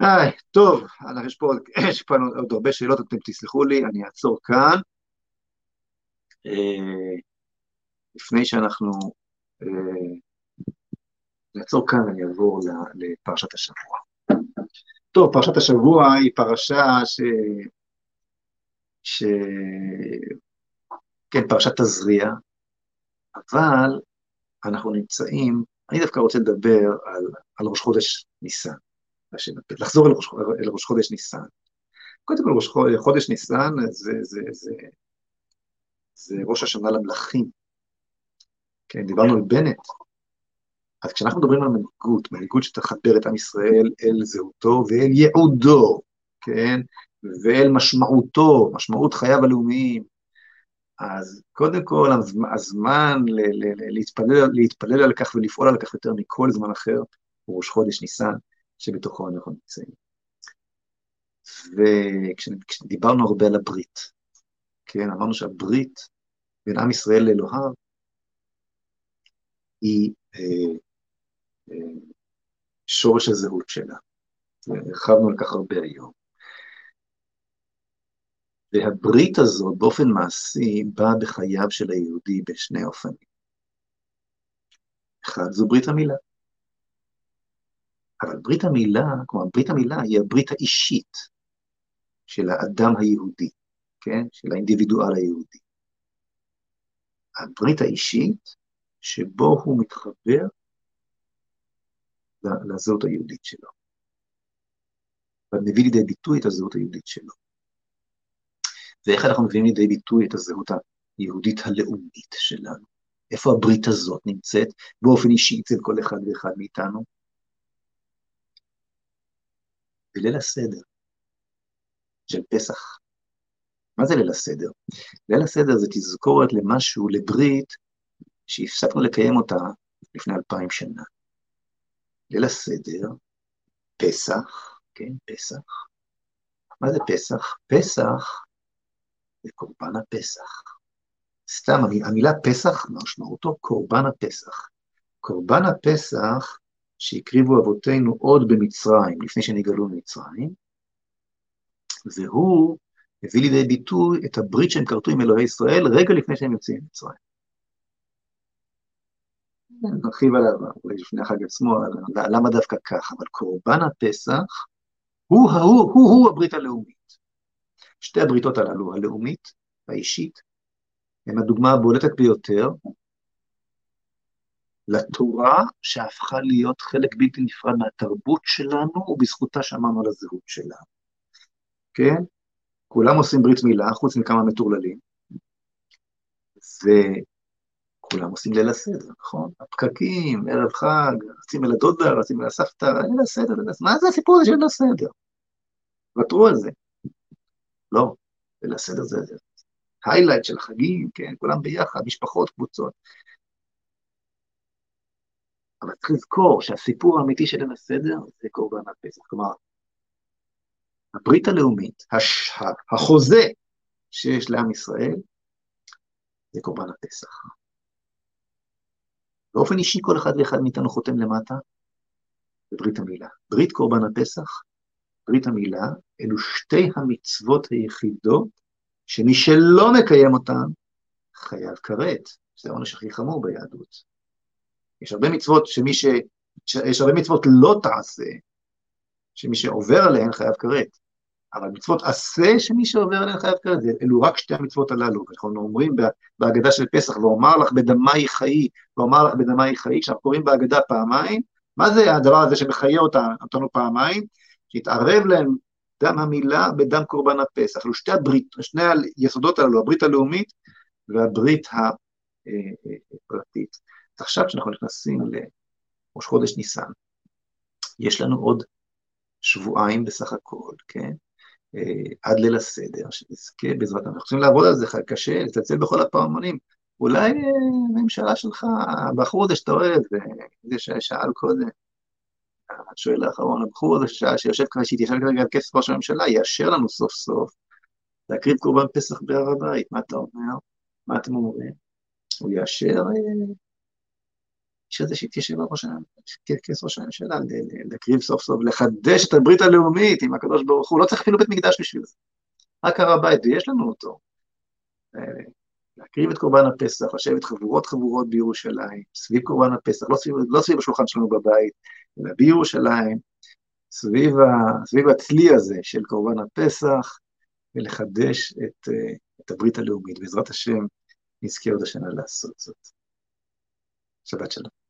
היי, טוב, יש פה, יש פה עוד הרבה שאלות, אתם תסלחו לי, אני אעצור כאן. אה, לפני שאנחנו אה, נעצור כאן, אני אעבור לפרשת השבוע. טוב, פרשת השבוע היא פרשה ש... ש... כן, פרשת תזריע, אבל אנחנו נמצאים, אני דווקא רוצה לדבר על, על ראש חודש ניסן, לחזור אל ראש, אל ראש חודש ניסן. קודם כל, ראש חודש ניסן זה, זה, זה, זה ראש השנה למלכים. כן, דיברנו על בנט, אז כשאנחנו מדברים על מנהיגות, מנהיגות שתחבר את עם ישראל אל זהותו ואל ייעודו, כן, ואל משמעותו, משמעות חייו הלאומיים, אז קודם כל הזמן להתפלל, להתפלל על כך ולפעול על כך יותר מכל זמן אחר הוא ראש חודש ניסן, שבתוכו אנחנו נמצאים. וכשדיברנו הרבה על הברית, כן, אמרנו שהברית בין עם ישראל לאלוהיו היא אה, שורש הזהות שלה. הרחבנו על כך הרבה היום. והברית הזאת באופן מעשי באה בחייו של היהודי בשני אופנים. אחד, זו ברית המילה. אבל ברית המילה, כלומר, ברית המילה היא הברית האישית של האדם היהודי, כן? של האינדיבידואל היהודי. הברית האישית שבו הוא מתחבר לזהות היהודית שלו. ומביא לידי ביטוי את הזהות היהודית שלו. ואיך אנחנו מביאים לידי ביטוי את הזהות היהודית הלאומית שלנו? איפה הברית הזאת נמצאת באופן אישי אצל כל אחד ואחד מאיתנו? בליל הסדר של פסח. מה זה ליל הסדר? ליל הסדר זה תזכורת למשהו, לברית, שהפסקנו לקיים אותה לפני אלפיים שנה. ליל הסדר, פסח, כן, פסח. מה זה פסח? פסח זה קורבן הפסח. סתם, המילה פסח, משמעותו קורבן הפסח. קורבן הפסח שהקריבו אבותינו עוד במצרים, לפני שנגאלו ממצרים, והוא הביא לידי ביטוי את הברית שהם כרתו עם אלוהי ישראל רגע לפני שהם יוצאים ממצרים. נרחיב עליו אולי לפני החג עצמו, למה דווקא כך, אבל קורבן הפסח הוא, הוא, הוא, הוא הברית הלאומית. שתי הבריתות הללו, הלאומית והאישית, הן הדוגמה הבולטת ביותר לתורה שהפכה להיות חלק בלתי נפרד מהתרבות שלנו, ובזכותה שמענו על הזהות שלנו. כן? כולם עושים ברית מילה, חוץ מכמה מטורללים. כולם עושים ליל הסדר, נכון? הפקקים, ערב חג, רצים אל הדודה, רצים אל הסבתא, ליל הסדר, ליל הסדר, מה זה הסיפור הזה של ליל הסדר? ותרו על זה. לא, ליל הסדר זה היילייט של החגים, כן, כולם ביחד, משפחות, קבוצות. אבל צריך לזכור שהסיפור האמיתי של ליל הסדר זה קורבן הפסח. כלומר, הברית הלאומית, הש... החוזה שיש לעם ישראל, זה קורבן הפסח. באופן אישי כל אחד ואחד מאיתנו חותם למטה בברית המילה. ברית קורבן הפסח, ברית המילה, אלו שתי המצוות היחידות שמי שלא מקיים אותן חייב כרת. זה העונש הכי חמור ביהדות. יש הרבה מצוות שמי ש... יש הרבה מצוות לא תעשה, שמי שעובר עליהן חייב כרת. אבל מצוות עשה שמי שעובר עליהן חייב כרת, אלו רק שתי המצוות הללו, אנחנו אומרים בהגדה של פסח, ואומר לך בדמי חיי, ואומר לך בדמי חיי, כשאנחנו קוראים בהגדה פעמיים, מה זה הדבר הזה שמחיה אותנו פעמיים? שהתערב להם דם המילה בדם קורבן הפסח. אלו שתי הברית, שני היסודות הללו, הברית הלאומית והברית הפרטית. עכשיו כשאנחנו נכנסים לראש חודש ניסן, יש לנו עוד שבועיים בסך הכל, כן? אה, עד ליל הסדר, שנזכה בעזרת אנחנו צריכים לעבוד על זה, קשה, לצלצל בכל הפעמונים. אולי אה, הממשלה שלך, הבחור הזה שאתה אוהב, זה ששאל קודם, השואל האחרון, הבחור הזה שיושב ככה, שהתיישב כרגע על כסף ראש הממשלה, יאשר לנו סוף סוף להקריב קורבן פסח בהר הבית, מה אתה אומר? מה אתם אומרים? הוא יאשר אה, שזה שיתיישב על ראש כס ראש הממשלה, להקריב סוף סוף, לחדש את הברית הלאומית עם הקדוש ברוך הוא, לא צריך אפילו בית מקדש בשביל זה, רק הר הבית, ויש לנו אותו. אה, להקריב את קורבן הפסח, לשבת חבורות חבורות בירושלים, סביב קורבן הפסח, לא סביב, לא סביב השולחן שלנו בבית, אלא בירושלים, סביב, ה, סביב הצלי הזה של קורבן הפסח, ולחדש את, אה, את הברית הלאומית. בעזרת השם, נזכה עוד השנה לעשות זאת. שבת שלום.